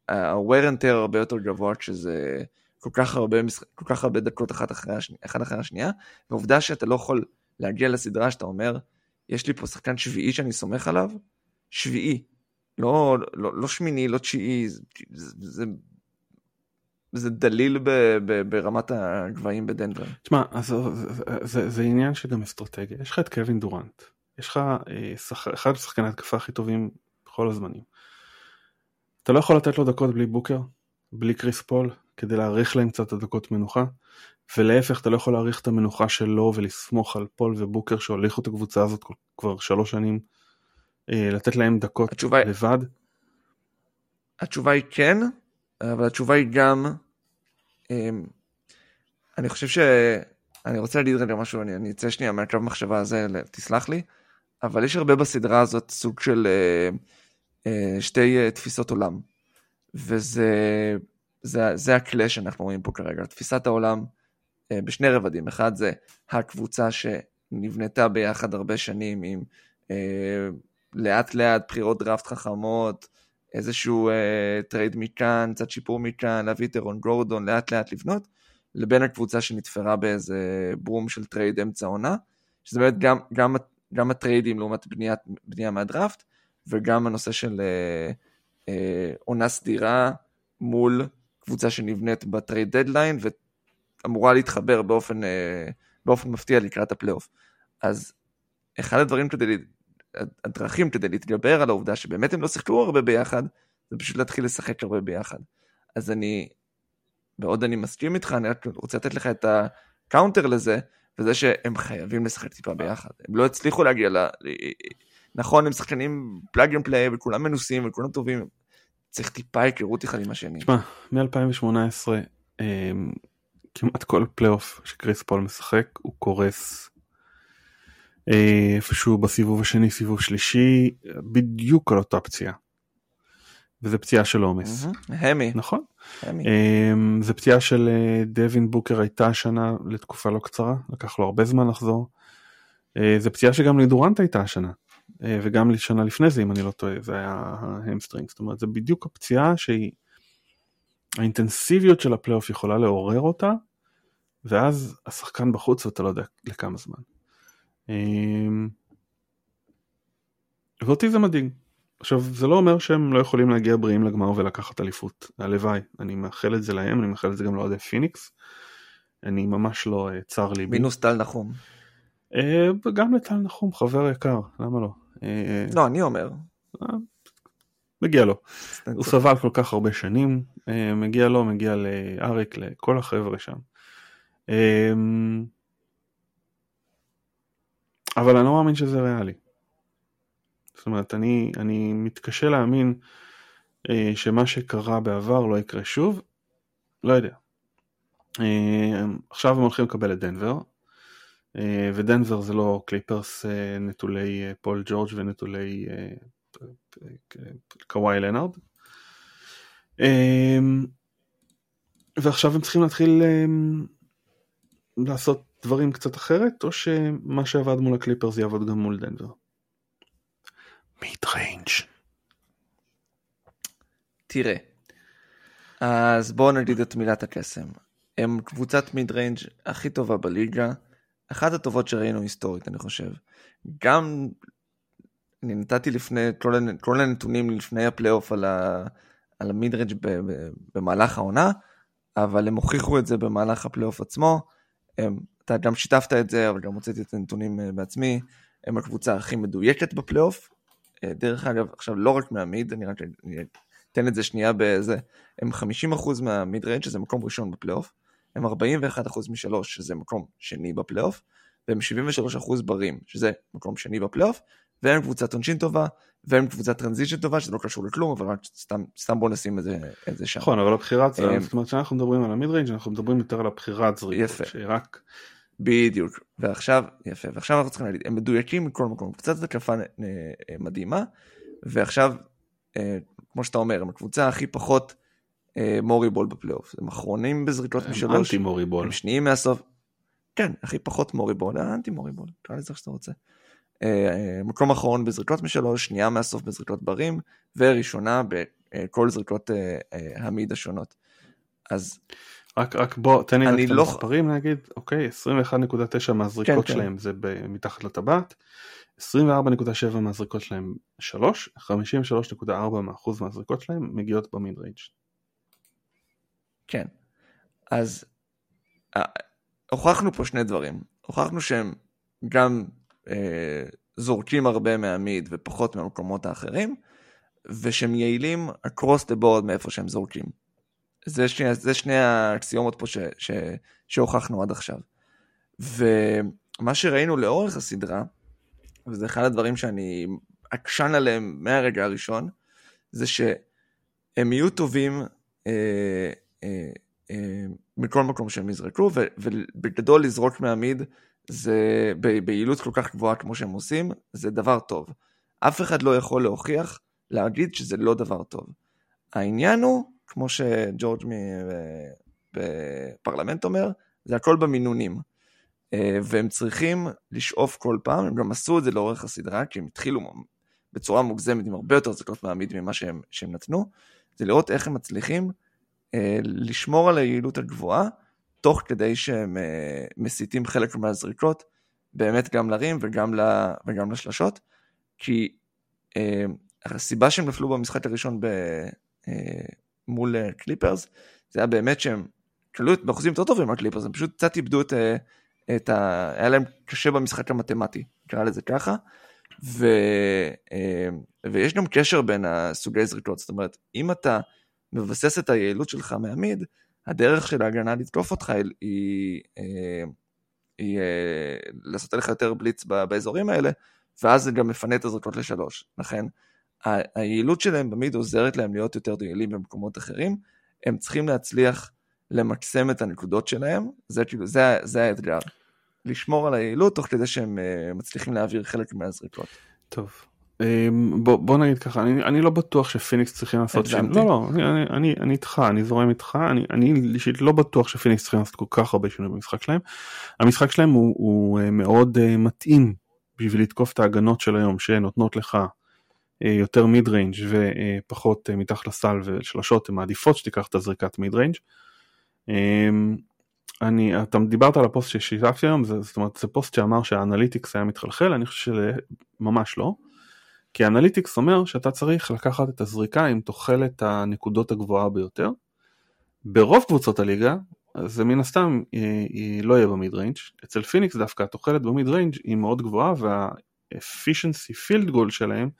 ה-wear and tear הרבה יותר גבוה כשזה כל כך הרבה, כל כך הרבה דקות אחת אחרי, השני, אחת אחרי השנייה, והעובדה שאתה לא יכול להגיע לסדרה שאתה אומר, יש לי פה שחקן שביעי שאני סומך עליו, שביעי, לא, לא, לא שמיני, לא תשיעי, זה, זה, זה דליל ב, ב, ברמת הגבהים בדנבר. תשמע, זה, זה, זה, זה עניין שגם אסטרטגיה, יש לך את קווין דורנט, יש לך אה, שח, אחד השחקני התקפה הכי טובים בכל הזמנים. אתה לא יכול לתת לו דקות בלי בוקר, בלי קריס פול, כדי להאריך להם קצת את הדקות מנוחה, ולהפך אתה לא יכול להאריך את המנוחה שלו ולסמוך על פול ובוקר שהוליכו את הקבוצה הזאת כבר שלוש שנים, אה, לתת להם דקות התשובה... לבד. התשובה היא כן, אבל התשובה היא גם, אמ, אני חושב ש... אני רוצה להגיד רגע משהו, אני, אני אצא שנייה מהקו מחשבה הזה, תסלח לי, אבל יש הרבה בסדרה הזאת סוג של אה, אה, שתי אה, תפיסות עולם, וזה זה, זה ה clash שאנחנו רואים פה כרגע, תפיסת העולם אה, בשני רבדים, אחד זה הקבוצה שנבנתה ביחד הרבה שנים עם אה, לאט לאט בחירות דראפט חכמות, איזשהו אה, trade מכאן, קצת שיפור מכאן, להביא את אירון גורדון, לאט לאט לבנות, לבין הקבוצה שנתפרה באיזה בום של trade אמצע עונה, שזה באמת גם, גם, גם הטריידים לעומת בניית, בנייה מהדראפט, וגם הנושא של אה, אה, עונה סדירה מול קבוצה שנבנית ב trade deadline ואמורה להתחבר באופן, אה, באופן מפתיע לקראת הפלייאוף. אז אחד הדברים כדי, הדרכים כדי להתגבר על העובדה שבאמת הם לא שיחקו הרבה ביחד, זה פשוט להתחיל לשחק הרבה ביחד. אז אני, בעוד אני מסכים איתך, אני רק רוצה לתת לך את ה counter לזה, וזה שהם חייבים לשחק טיפה ביחד. הם לא הצליחו להגיע ל... נכון, הם שחקנים plug and play וכולם מנוסים וכולם טובים, צריך טיפה היכרות אחד עם השני. תשמע, מ-2018 אמ, כמעט כל פלייאוף שקריס פול משחק הוא קורס אה, איפשהו בסיבוב השני סיבוב שלישי בדיוק על אותה פציעה. וזה פציעה של עומס. hammy. נכון. אמ, זה פציעה של אה, דווין בוקר הייתה השנה לתקופה לא קצרה לקח לו הרבה זמן לחזור. אה, זה פציעה שגם לדורנט הייתה השנה. אה, וגם לשנה לפני זה אם אני לא טועה זה היה ה hamstring זאת אומרת זה בדיוק הפציעה שהיא האינטנסיביות של הפלייאוף יכולה לעורר אותה ואז השחקן בחוץ ואתה לא יודע לכמה זמן. אמ, ואותי זה מדאיג. עכשיו זה לא אומר שהם לא יכולים להגיע בריאים לגמר ולקחת אליפות הלוואי אני מאחל את זה להם אני מאחל את זה גם לאוהדי פיניקס. אני ממש לא אה, צר לי. מינוס טל נחום. וגם אה, לטל נחום חבר יקר למה לא. אה, לא אני אומר. מגיע לו. הוא סבל כל כך הרבה שנים מגיע לו מגיע לאריק לכל החבר'ה שם. אבל אני לא מאמין שזה ריאלי. זאת אומרת אני אני מתקשה להאמין שמה שקרה בעבר לא יקרה שוב. לא יודע. עכשיו הם הולכים לקבל את דנבר אה, ודנבר זה לא קליפרס אה, נטולי אה, פול ג'ורג' ונטולי קוואי לנארד. ועכשיו הם צריכים להתחיל לעשות דברים קצת אחרת, או שמה שעבד מול הקליפרס יעבוד גם מול דנבר. mid range. תראה, אז בואו נגיד את מילת הקסם. הם קבוצת mid range הכי טובה בליגה. אחת הטובות שראינו היסטורית אני חושב. גם אני נתתי לפני כל, כל הנתונים לפני הפלייאוף על, ה, על ה mid range במהלך העונה, אבל הם הוכיחו את זה במהלך הפלייאוף עצמו. הם, אתה גם שיתפת את זה, אבל גם הוצאתי את הנתונים אה, בעצמי. הם הקבוצה הכי מדויקת בפלייאוף. אה, דרך אגב, עכשיו לא רק מה mid, אני רק אתן את זה שנייה בזה. הם 50% מה mid שזה מקום ראשון בפלייאוף. הם 41% משלוש, שזה מקום שני בפלייאוף, והם 73% ב rim, שזה מקום שני בפלייאוף, והם קבוצת עונשין טובה, והם קבוצת transition טובה, שזה לא קשור לכלום, אבל רק סתם, סתם בוא נשים את זה, את זה שם. נכון, אבל הבחירת, הם... זאת אומרת כשאנחנו מדברים על ה mid-range אנחנו מדברים יותר על הבחירת זריקות, יפה. שרק... בדיוק, ועכשיו, יפה, ועכשיו אנחנו צריכים להגיד, הם מדויקים מכל מקום, קבוצת התקפה מדהימה, ועכשיו, אה, כמו שאתה אומר, הם הקבוצה הכי פחות אה, Morey ball בפלייאוף. הם אחרונים בזריקות משלוש. anti Morey ball. הם שניים מהסוף. כן, הכי פחות Morey ball, anti Morey ball, תקרא לזה איך שאתה רוצה. אה, מקום אחרון בזריקות משלוש, שנייה מהסוף בזריקות ברים, וראשונה בכל זריקות המיד השונות. אז... רק, רק בוא, תן לי אני את לא- המספרים נגיד, אוקיי, 21.9 מהזריקות כן, כן. שלהם זה ב- מתחת לטבעת, 24.7 מהזריקות שלהם 3, 53.4 מהאחוז מהזריקות שלהם מגיעות במיד ריינג'. כן. אז אה, הוכחנו פה שני דברים. הוכחנו שהם גם אה, זורקים הרבה מהמיד ופחות מהמקומות האחרים, ושהם יעילים across the board מאיפה שהם זורקים. זה שני, זה שני האקסיומות פה ש, ש, שהוכחנו עד עכשיו. ומה שראינו לאורך הסדרה, וזה אחד הדברים שאני עקשן עליהם מהרגע הראשון, זה שהם יהיו טובים אה, מכל מקום שהם יזרקו, ובגדול לזרוק מהמיד זה ביעילות כל כך גבוהה כמו שהם עושים, זה דבר טוב. אף אחד לא יכול להוכיח, להגיד שזה לא דבר טוב. העניין הוא, כמו שג'ורג' מ- בפרלמנט אומר, זה הכל במינונים. אה, והם צריכים לשאוף כל פעם, הם גם עשו את זה לאורך הסדרה, כי הם התחילו בצורה מוגזמת עם הרבה יותר זריקות מעמיד ממה שהם, שהם נתנו, זה לראות איך הם מצליחים אה, לשמור על היעילות הגבוהה, תוך כדי שהם אה, מסיטים חלק מהזריקות, באמת גם לרים וגם, ל, וגם לשלשות, כי אה, הסיבה שהם נפלו במשחק הראשון ב, אה, מול אה, קליפרס, זה היה באמת שהם כללו את באחוזים יותר טובים מהקליפרס, הם פשוט קצת איבדו את, אה, את ה... היה להם קשה במשחק המתמטי, נקרא לזה ככה. ו, אה, ויש גם קשר בין הסוגי זריקות, זאת אומרת, אם אתה מבסס את היעילות שלך מהמיד, הדרך של ההגנה לתקוף אותך היא, היא, אה, היא אה, לעשות עליך יותר בליץ באזורים האלה, ואז זה גם מפנה את הזריקות לשלוש. לכן, היעילות שלהם במיד עוזרת להם להיות יותר יעילים במקומות אחרים, הם צריכים להצליח למקסם את הנקודות שלהם, זה כאילו, זה, זה האתגר. לשמור על היעילות תוך כדי שהם אה, מצליחים להעביר חלק מהזריקות. טוב. אמ, בוא, בוא נגיד ככה, אני, אני לא בטוח שפיניקס צריכים לעשות שינוי. לא לא, אני, אני, אני, אני איתך, אני זורם איתך, אני, אני אישית לא בטוח שפיניקס צריכים לעשות כל כך הרבה שינוי במשחק שלהם. המשחק שלהם הוא, הוא אה, מאוד אה, מתאים בשביל לתקוף את ההגנות של היום שנותנות לך אה, יותר mid-range ופחות אה, מתחת לסל ושלשות, הן מעדיפות שתיקח את הזריקת mid-range. אמ, אני, אתה דיברת על הפוסט ששיתפתי היום, זה, זאת אומרת זה פוסט שאמר שה analytics היה מתחלחל, אני חושב שממש לא. כי ה analytics אומר שאתה צריך לקחת את הזריקה עם תוחלת הנקודות הגבוהה ביותר. ברוב קבוצות הליגה, זה מן הסתם היא, היא לא יהיה ב mid-range. אצל פיניקס דווקא התוחלת ב mid-range היא מאוד גבוהה וה-efficiency field goal שלהם,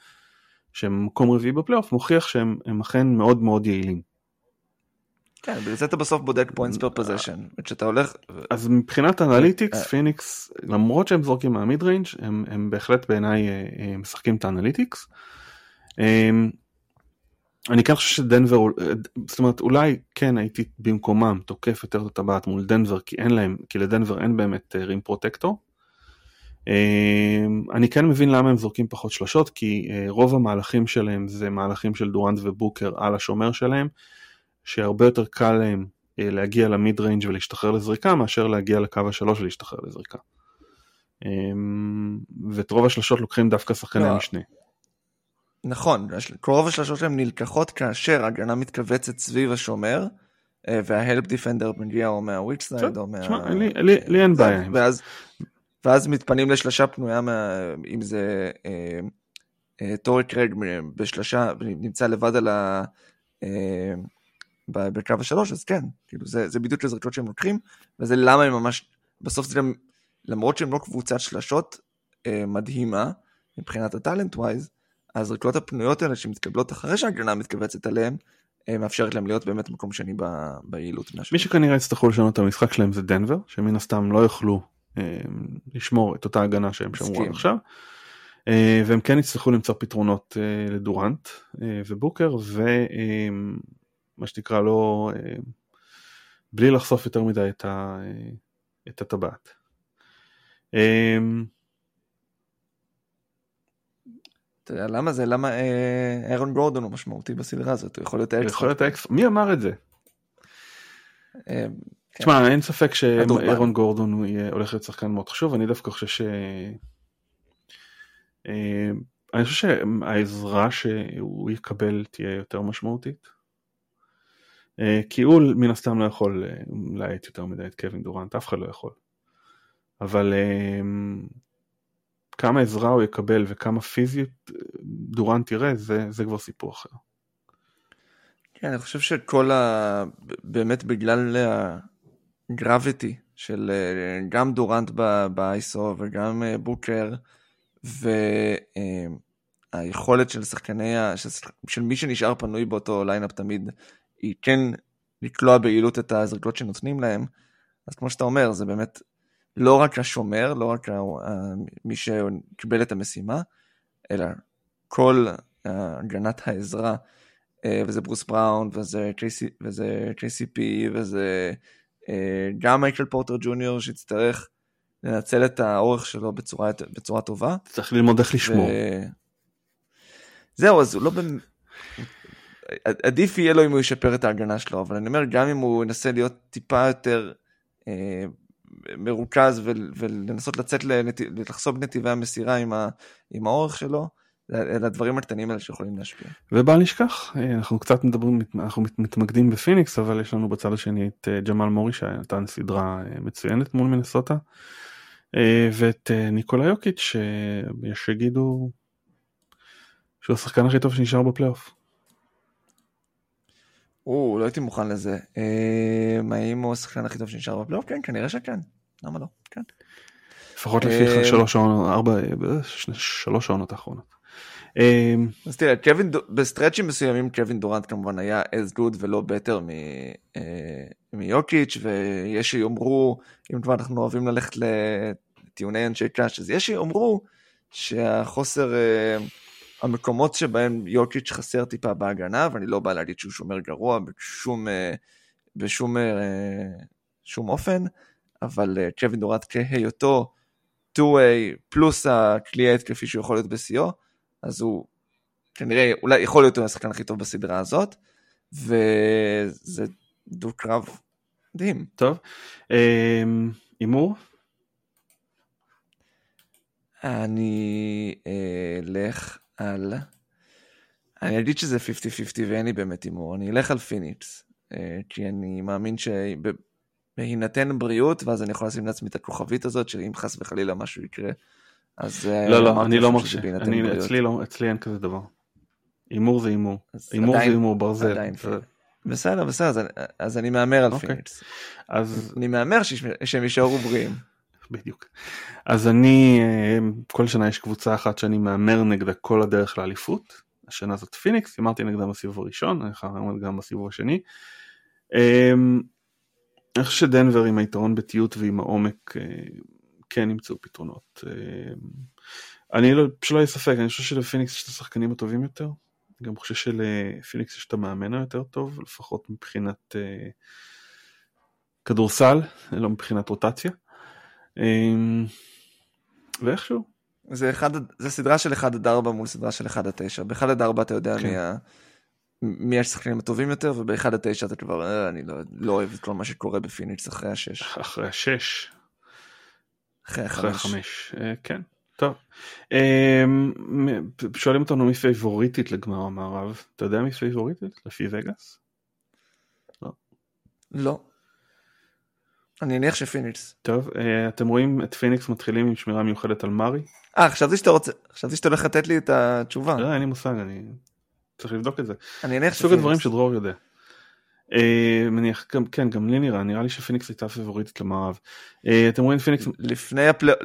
שהם מקום רביעי בפלייאוף, מוכיח שהם הם אכן מאוד מאוד יעילים. כן, בגלל זה אתה בסוף בודק points per possession, וכשאתה הולך, אז מבחינת analytics. פיניקס, למרות שהם זורקים מה mid-range, הם, בהחלט בעיניי אה, אה, משחקים את ה analytics. אה, אני כן חושב שדנבר, אה, זאת אומרת אולי כן הייתי במקומם תוקף יותר את הטבעת מול דנבר, כי אין להם, כי לדנבר אין באמת rim protector. אה, אני כן מבין למה הם זורקים פחות שלשות, כי רוב המהלכים שלהם זה מהלכים של דורנט ובוקר על השומר שלהם, שהרבה יותר קל להם אה, להגיע ל mid-range ולהשתחרר לזריקה מאשר להגיע לקו השלוש ולהשתחרר לזריקה. אמ, ואת רוב השלשות לוקחים דווקא שחקני לא. המשנה. נכון, הש- רוב השלשות שלהם נלקחות כאשר ההגנה מתכווצת סביב השומר, אה, וה help defender מגיע או מה weak side בסדר, או מה... תשמע, לי- אין בעיה. ואז, ואז מתפנים לשלושה פנויה, מה, אם זה אה, אה, טורי קרג בשלושה, ונמצא לבד על ה... אה, בקו השלוש, אז כן, כאילו זה, זה בדיוק הזריקות שהם לוקחים, וזה למה הם ממש, בסוף זה גם, למרות שהם לא קבוצת שלשות אה, מדהימה, מבחינת הטאלנט ווייז, הזריקות הפנויות האלה שמתקבלות אחרי שההגנה מתכווצת עליהן, אה, מאפשרת להם להיות באמת מקום שני ב- ביעילות. מי שכנראה יצטרכו לשנות את המשחק שלהם זה דנבר, שמן הסתם לא יוכלו אה, לשמור את אותה הגנה שהם שמרו עד. עכשיו. אה, והם כן יצטרכו למצוא פתרונות אה, לדורנט אה, ובוקר ומה שנקרא לא אה, בלי לחשוף יותר מדי את, ה, אה, את הטבעת. אה, אתה יודע למה זה? למה אה, אירון גורדון הוא משמעותי בסדרה הזאת? הוא יכול להיות האקס. יכול להיות האקס... מי אמר את זה? אה, כן. תשמע אין ספק. שאירון גורדון הוא הולך להיות שחקן מאוד חשוב אני דווקא חושב ש... אה, אני חושב שהעזרה שהוא יקבל תהיה יותר משמעותית. אה, כי הוא מן הסתם לא יכול אה, להאט יותר מדי את קווין דורנט, אף אחד לא יכול. אבל אה, כמה עזרה הוא יקבל וכמה פיזית דורנט יראה, זה, זה כבר סיפור אחר. כן, אני חושב שכל ה... באמת בגלל ה gravity של גם דורנט ב iso וגם בוקר, והיכולת של שחקני, של מי שנשאר פנוי באותו lineup תמיד היא כן לקלוע ביעילות את הזריקות שנותנים להם, אז כמו שאתה אומר, זה באמת לא רק השומר, לא רק מי שקיבל את המשימה, אלא כל הגנת העזרה, אה, וזה ברוס בראון, וזה KCP, וזה אה, גם מייקל פורטר ג'וניור שיצטרך לנצל את האורך שלו בצורה, בצורה טובה. צריך ללמוד איך לשמור. ו... זהו, אז הוא לא, עדיף יהיה לו אם הוא ישפר את ההגנה שלו, אבל אני אומר, גם אם הוא ינסה להיות טיפה יותר אה, מרוכז ולנסות לצאת, לנת... לחסום נתיבי המסירה עם, ה... עם האורך שלו, אלה הדברים הקטנים האלה שיכולים להשפיע. ובל נשכח, אה, אנחנו קצת מדברים, אנחנו מתמקדים בפיניקס, אבל יש לנו בצד השני את אה, ג'מאל מורי שנתן סדרה אה, מצוינת מול מינסוטה, ואת ניקולה יוקיץ' שיש שיגידו שהוא השחקן הכי טוב שנשאר בפלייאוף. או, לא הייתי מוכן לזה. אה, האם הוא השחקן הכי טוב שנשאר בפלייאוף? כן, כנראה שכן. למה לא? כן. לפחות לפי אה, שלוש העונות, ארבע, שלוש העונות האחרונות. אה, אז תראה, קווין, בסטרצ'ים מסוימים קווין דורנט כמובן היה as good ולא better מיוקיץ', ויש שיאמרו, אם כבר אנחנו אוהבים ללכת לטיעוני אנשי קאש, אז יש שיאמרו שהחוסר... המקומות שבהם יוקיץ' חסר טיפה בהגנה, ואני לא בא להגיד שהוא שומר גרוע בשום, אה, בשום אה, שום אופן, אבל אה, קווין דורט כהיותו 2-way פלוס הכלי ההתקפי שהוא יכול להיות בשיאו, אז הוא כנראה אולי יכול להיות השחקן הכי טוב בסדרה הזאת, וזה דו-קרב מדהים. טוב, הימור? אני אלך על... אני אגיד שזה 50-50 ואין לי באמת הימור, אני אלך על פיניקס, אה, כי אני מאמין שבהינתן בריאות, ואז אני יכול לשים לעצמי את הכוכבית הזאת, שאם חס וחלילה משהו יקרה, אז... אה, לא, לא, אני לא מרשה, אצלי, לא, אצלי אין כזה דבר. הימור זה הימור, הימור זה הימור ברזל. בסדר, בסדר, אז, אז אני מהמר על אוקיי. אוקיי. פיניקס. אז... אני מהמר שהם יישארו בריאים. בדיוק. אז אני, אה, כל שנה יש קבוצה אחת שאני מהמר נגדה כל הדרך לאליפות. השנה זאת פיניקס, הימרתי נגדם בסיבוב הראשון, אני חייב להמר גם בסיבוב השני. אמ, אני חושב שדנבר עם היתרון בתיות ועם העומק אה, כן ימצאו פתרונות. אמ, אני לא, שלא יהיה ספק, אני חושב שלפיניקס יש את השחקנים הטובים יותר. גם חושב שלפיניקס יש את המאמן היותר טוב, לפחות מבחינת uh, כדורסל, לא מבחינת רוטציה. אמ, ואיכשהו. זה, אחד, זה סדרה של 1 עד 4 מול סדרה של 1 עד 9. ב-1 עד 4 אתה יודע כן. מי, ה... מי השחקנים הטובים יותר, וב-1 עד 9 אתה כבר, אה, אני לא, לא אוהב את כל מה שקורה בפיניקס אחרי השש. אחרי השש. אחרי החמש. אחרי החמש, אה, כן. טוב. אמ, שואלים אותנו מי פייבוריטית לגמר המערב. אתה יודע מי פייבוריטית? לפי וגאס? לא. לא. אני אניח שפיניקס. טוב, אה, אתם רואים את פיניקס מתחילים עם שמירה מיוחדת על מורי? אה, חשבתי שאתה רוצה, חשבתי שאתה הולך לתת לי את התשובה. לא, אין לי מושג, אני צריך לבדוק את זה. אני אניח שפיניקס. סוג הדברים שדרור יודע. אה, מניח, גם, כן, גם לי נראה, נראה לי שפיניקס הייתה פייבוריטית למערב. אה, אתם רואים פיניקס... לפני הפלייאוף,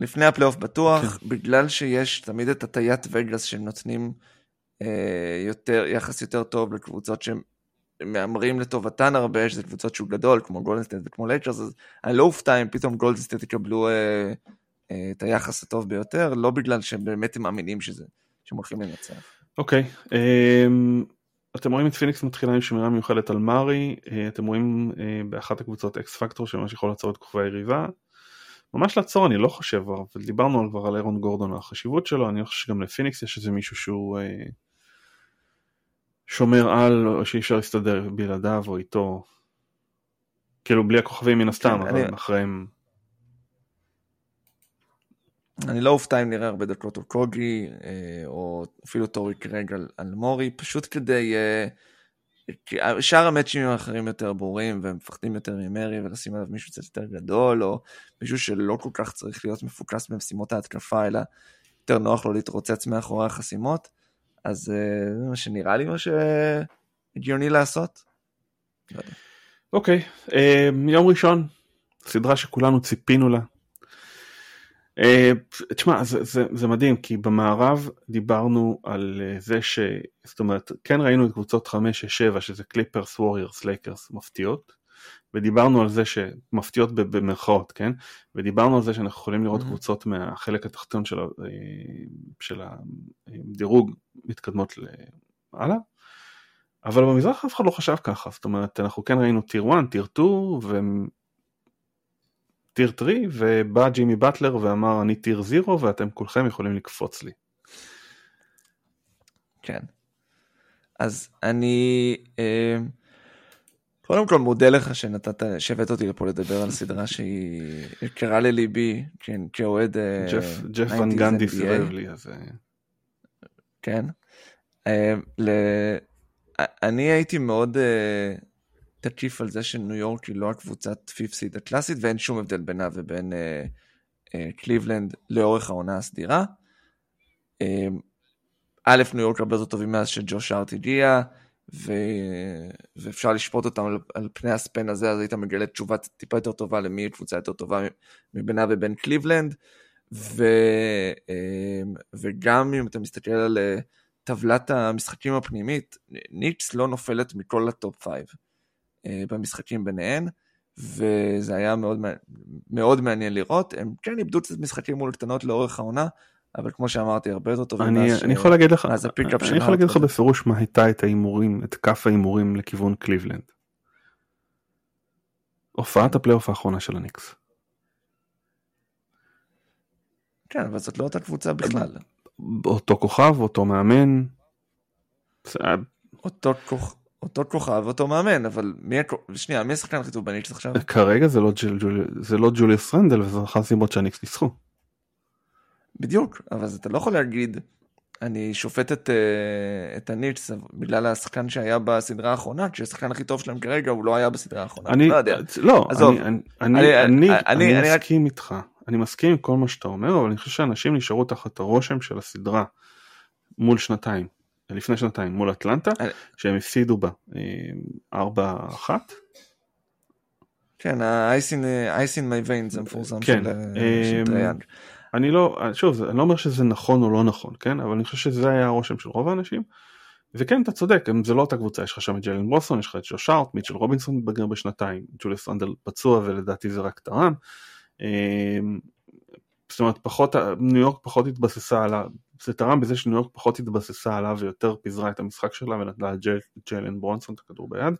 לפני הפלייאוף בטוח, כן. בגלל שיש תמיד את הטיית וגאס שנותנים אה, יותר, יחס יותר טוב לקבוצות שהן מהמרים לטובתן הרבה, שזה קבוצות שוק גדול, כמו גולדסטייט וכמו לייקרס, אז אני לא אופתע אם פתאום גולדסטייט יקבלו אה, אה, את היחס הטוב ביותר, לא בגלל שהם באמת מאמינים שזה, שהם הולכים לנצח. אוקיי, אוקיי, אמ, אתם רואים את פיניקס מתחילה עם שמירה מיוחדת על מורי, אה, אתם רואים אה, באחת הקבוצות X factor שממש יכול לעצור את כוכבי היריבה. ממש לעצור אני לא חושב, אבל דיברנו כבר על אהרון גורדון החשיבות שלו, אני חושב שגם לפיניקס יש איזה מישהו שהוא... אה, שומר על או שאי אפשר להסתדר בלעדיו או איתו. כאילו בלי הכוכבים מן הסתם, כן, אבל אני... אחריהם. אני לא אופתע אם נראה הרבה דקות או קוגי, אה, או אפילו טורי קרג על, על מורי, פשוט כדי uh, שאר המאצ'ים האחרים יותר ברורים והם מפחדים יותר ממרי ולשים עליו מישהו קצת יותר גדול או מישהו שלא כל כך צריך להיות מפוקס במשימות ההתקפה אלא יותר נוח לו להתרוצץ מאחורי החסימות אז זה מה שנראה לי מה שהגיוני לעשות. אוקיי, אוקיי, יום ראשון, סדרה שכולנו ציפינו לה, אה, תשמע זה, זה, זה מדהים כי במערב דיברנו על אה, זה ש... זאת אומרת כן ראינו את קבוצות 5-6-7 שזה קליפרס ווריורס לייקרס מפתיעות ודיברנו על זה שמפתיעות במרכאות כן ודיברנו על זה שאנחנו יכולים לראות mm-hmm. קבוצות מהחלק התחתון של, אה, של הדירוג מתקדמות הלאה אבל במזרח אף אחד לא חשב ככה זאת אומרת אנחנו כן ראינו טיר 1 טיר 2 והם טיר 3 ובא ג'ימי באטלר ואמר אני טיר 0 ואתם כולכם יכולים לקפוץ לי. כן. אז אני אה, קודם כל מודה לך שנתת, שהבאת אותי לפה לדבר על סדרה שהיא יקרה לליבי, כן, כאוהד אה, ג'ף ון גנדי סירב לי אז... אה. כן. אני הייתי מאוד תקיף על זה שניו יורק היא לא הקבוצת פיפסיד הקלאסית ואין שום הבדל בינה ובין אה, אה, קליבלנד לאורך העונה הסדירה. אה, א', ניו יורק הרבה יותר טובים מאז שג'וש ארט הגיע, ו... ואפשר לשפוט אותם על, על פני ה span הזה, אז היית מגלה תשובה טיפה יותר טובה למי קבוצה יותר טובה מבינה ובין קליבלנד. ו... אה, וגם אם אתה מסתכל על אה, טבלת המשחקים הפנימית, ניקס לא נופלת מכל הטופ 5. אה, במשחקים ביניהן, וזה היה מאוד, מאוד מעניין לראות. הם כן איבדו קצת משחקים מול קטנות לאורך העונה, אבל כמו שאמרתי, הרבה יותר טובים. אני, אני יכול להגיד לך, אני יכול להגיד לך בפירוש מה הייתה את ההימורים, את כף ההימורים לכיוון קליבלנד. הופעת הפלייאוף האחרונה של הניקס. כן, אבל זאת לא אותה קבוצה בכלל. אותו כוכב, אותו מאמן. אותו כוכב. אותו כוכב, אותו מאמן, אבל מי, שנייה, מי השחקן הכי טוב בניקס עכשיו? כרגע זה לא, לא ג'וליוס רנדל וזו אחת הסיבות שהניקס ניצחו. בדיוק, אבל אתה לא יכול להגיד, אני שופט את, אה, את הניקס בגלל השחקן שהיה בסדרה האחרונה, כשהשחקן הכי טוב שלהם כרגע הוא לא היה בסדרה האחרונה. אני לא יודע. לא, עזוב. אני, אני, אני, אני, אני, אני מסכים רק... איתך, אני מסכים עם כל מה שאתה אומר, אבל אני חושב שאנשים נשארו תחת הרושם של הסדרה מול שנתיים. לפני שנתיים מול אטלנטה, אה. שהם הפסידו בה 4-1. אה, כן, ה-ice in my veins המפורסם כן, של טריי יאנג. אני לא, שוב, אני לא אומר שזה נכון או לא נכון, כן? אבל אני חושב שזה היה הרושם של רוב האנשים. וכן, אתה צודק, זה לא אותה קבוצה, יש לך שם את ג'לן ברוסון, יש לך את שוש ארט, מיטשל רובינסון מתבגר בשנתיים, ג'וליס רנדל פצוע ולדעתי זה רק טרן. זאת אומרת, פחות, ניו יורק פחות התבססה על זה תרם בזה שניו יורק פחות התבססה עליו ויותר פיזרה את המשחק שלה ונתנה לג'יילן ברונסון את הכדור ביד.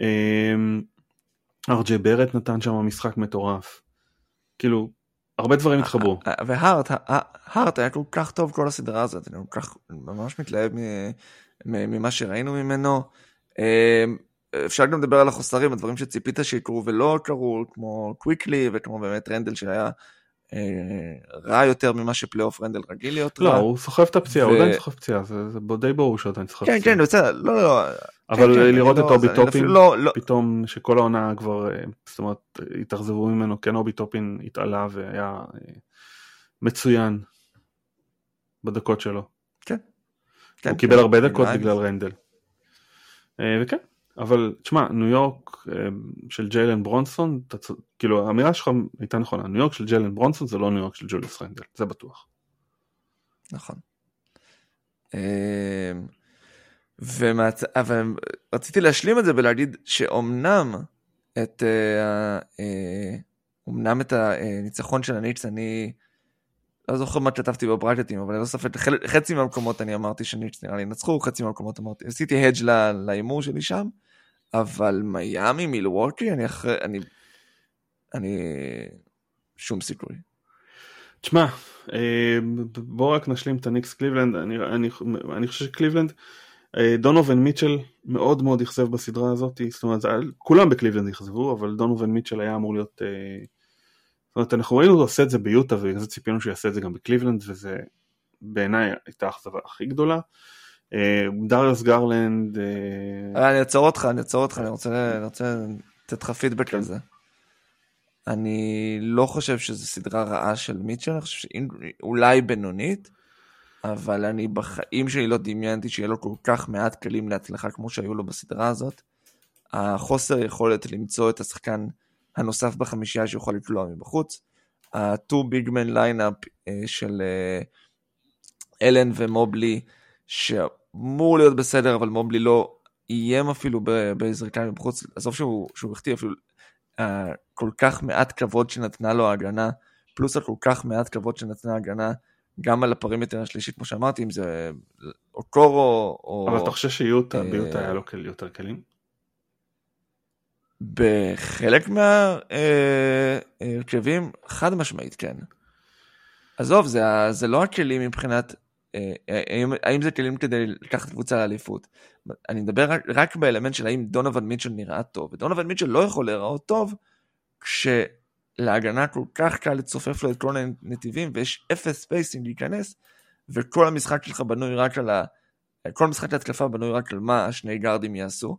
אמ, ארג'י ברט נתן שם משחק מטורף. כאילו, הרבה דברים התחברו. אה, אה, והארט, הארט היה כל כך טוב כל הסדרה הזאת, אני כל כך ממש מתלהב ממה שראינו ממנו. אפשר גם לדבר על החוסרים, הדברים שציפית שיקרו ולא קרו, כמו קוויקלי וכמו באמת רנדל שהיה אה, רע יותר ממה שפלייאוף רנדל רגיל להיות לא, רע. לא, הוא סוחב את הפציעה, הוא עדיין סוחב פציעה, זה די ברור שהוא עדיין סוחב כן, פציעה. כן, כן, בסדר, לא, לא. אבל כן, כן, לראות את לא, אובי טופין, לא, לא. פתאום שכל העונה כבר, אה, זאת אומרת, התאכזבו ממנו, כן אובי טופין התעלה והיה אה, מצוין בדקות שלו. כן. הוא קיבל הרבה דקות בגלל רנדל. וכן, אבל תשמע, ניו יורק אה, של ג'יילן ברונסון, כאילו האמירה שלך הייתה נכונה, ניו יורק של ג'יילן ברונסון זה לא ניו יורק של ג'וליוס רנדל, זה בטוח. נכון. אה, ומצ... אבל רציתי להשלים את זה ולהגיד שאומנם את, אה, אומנם את הניצחון של הניקס אני לא זוכר מה כתבתי בברקטים אבל ללא ספק חצי מהמקומות אני אמרתי שניקס נראה לי ינצחו חצי מהמקומות אמרתי עשיתי הדג' להימור שלי שם אבל מיאמי מילווקי אני אחרי אני אני שום סיכוי. תשמע אה, בוא רק נשלים את הניקס קליבלנד. אני, אני, אני חושב שקליבלנד אה, דונובן מיטשל מאוד מאוד אכזב בסדרה הזאת. זאת אומרת כולם בקליבלנד אכזבו אבל דונובן מיטשל היה אמור להיות אה, זאת אומרת אנחנו ראינו אותו עושה את זה ביוטה ובגלל זה ציפינו שהוא יעשה את זה גם בקליבלנד וזה בעיניי הייתה האכזבה הכי גדולה דריוס גרלנד. אני אעצור אותך, אני אעצור אותך, אני רוצה לתת לך פידבק על זה. אני לא חושב שזו סדרה רעה של מיטשל, אני חושב שאולי בינונית, אבל אני בחיים שלי לא דמיינתי שיהיה לו כל כך מעט כלים להצלחה כמו שהיו לו בסדרה הזאת. החוסר יכולת למצוא את השחקן הנוסף בחמישייה שיוכל לקלוע מבחוץ. ה-2 big man lineup של אה, אלן ומובלי, שאמור להיות בסדר, אבל מובלי לא איים אפילו בזריקה מבחוץ, עזוב שהוא, שהוא החטיא אפילו uh, כל כך מעט כבוד שנתנה לו ההגנה, פלוס על כל כך מעט כבוד שנתנה ההגנה, גם על הפרימטר השלישי, כמו שאמרתי, אם זה אוקורו או... אבל אתה חושב שיוטה, uh, ביוטה היה לו יותר כלים? בחלק מההרכבים, uh, חד משמעית כן. עזוב, זה, זה לא הכלים מבחינת אה, האם, האם זה כלים כדי לקחת קבוצה לאליפות? אני מדבר רק, רק באלמנט של האם דונובן מיטשל נראה טוב, ודונובן מיטשל לא יכול להיראות טוב כשלהגנה כל כך קל לצופף לו את כל הנתיבים ויש אפס spacing להיכנס וכל המשחק שלך בנוי רק על ה... כל משחק להתקפה בנוי רק על מה השני גארדים יעשו.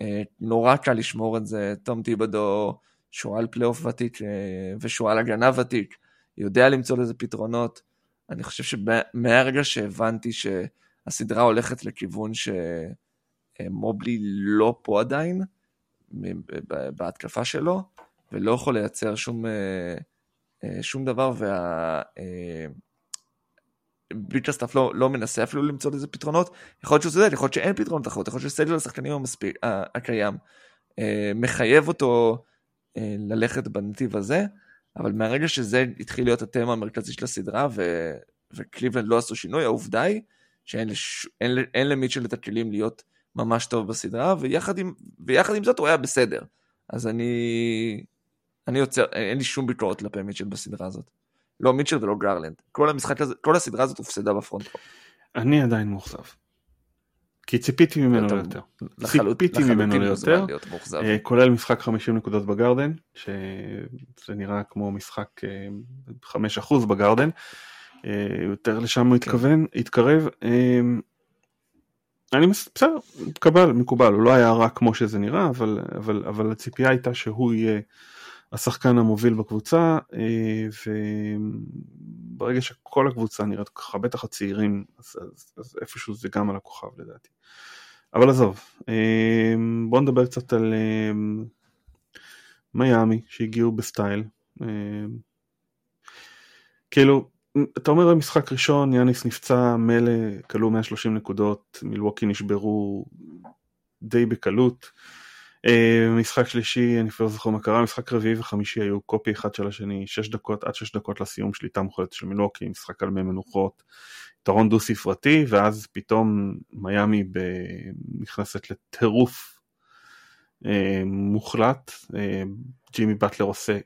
אה, נורא קל לשמור את זה, תום טיבודו, שועל פלייאוף ותיק אה, ושועל הגנה ותיק, יודע למצוא לזה פתרונות. אני חושב שמהרגע שהבנתי שהסדרה הולכת לכיוון שמובלי לא פה עדיין, בהתקפה שלו, ולא יכול לייצר שום, אה, אה, שום דבר, וה... אה, ביקרסטאפ לא, לא מנסה אפילו למצוא לזה פתרונות, יכול להיות שהוא צודק, יכול להיות שאין פתרונות אחרות, יכול להיות שסגל השחקנים המספיק, הקיים מחייב אותו ללכת בנתיב הזה, אבל מהרגע שזה התחיל להיות התמה המרכזי של הסדרה ו... וקליבלנד לא עשו שינוי, העובדה היא שאין לש... אין, אין למיטשל את הכלים להיות ממש טוב בסדרה, ויחד עם, ויחד עם זאת הוא היה בסדר. אז אני, אני יוצר, אין לי שום ביקורת כלפי מיטשל בסדרה הזאת. לא מיטשל ולא גרלנד. כל המשחק הזה, כל הסדרה הזאת הופסדה בפרונט. אני עדיין מאוכזב. כי ציפיתי ממנו ליותר. ציפיתי ממנו ליותר, אה, כולל משחק 50 נקודות בגרדן, שזה נראה כמו משחק 5% אה, בגרדן, אה, יותר לשם הוא כן. התכוון, התקרב. אני בסדר, מקבל, מקובל, הוא לא היה רע כמו שזה נראה, אבל, אבל, אבל הציפייה הייתה שהוא יהיה השחקן המוביל בקבוצה, וברגע שכל הקבוצה נראית ככה, בטח הצעירים, אז, אז, אז איפשהו זה גם על הכוכב לדעתי. אבל עזוב, אמ, בוא נדבר קצת על אמ, מיאמי שהגיעו בסטייל. כאילו, אתה אומר במשחק ראשון יאניס נפצע, מילא כלו 130 נקודות, מילווקי נשברו די בקלות. משחק שלישי, אני לא זוכר מה קרה, משחק רביעי וחמישי היו קופי אחד של השני, 6 דקות עד 6 דקות לסיום שליטה מוחלטת של מילווקי, משחק על מי מנוחות. יתרון דו ספרתי ואז פתאום מיאמי ב... נכנסת לטירוף אה, מוחלט, אה, ג'ימי באטלר עושה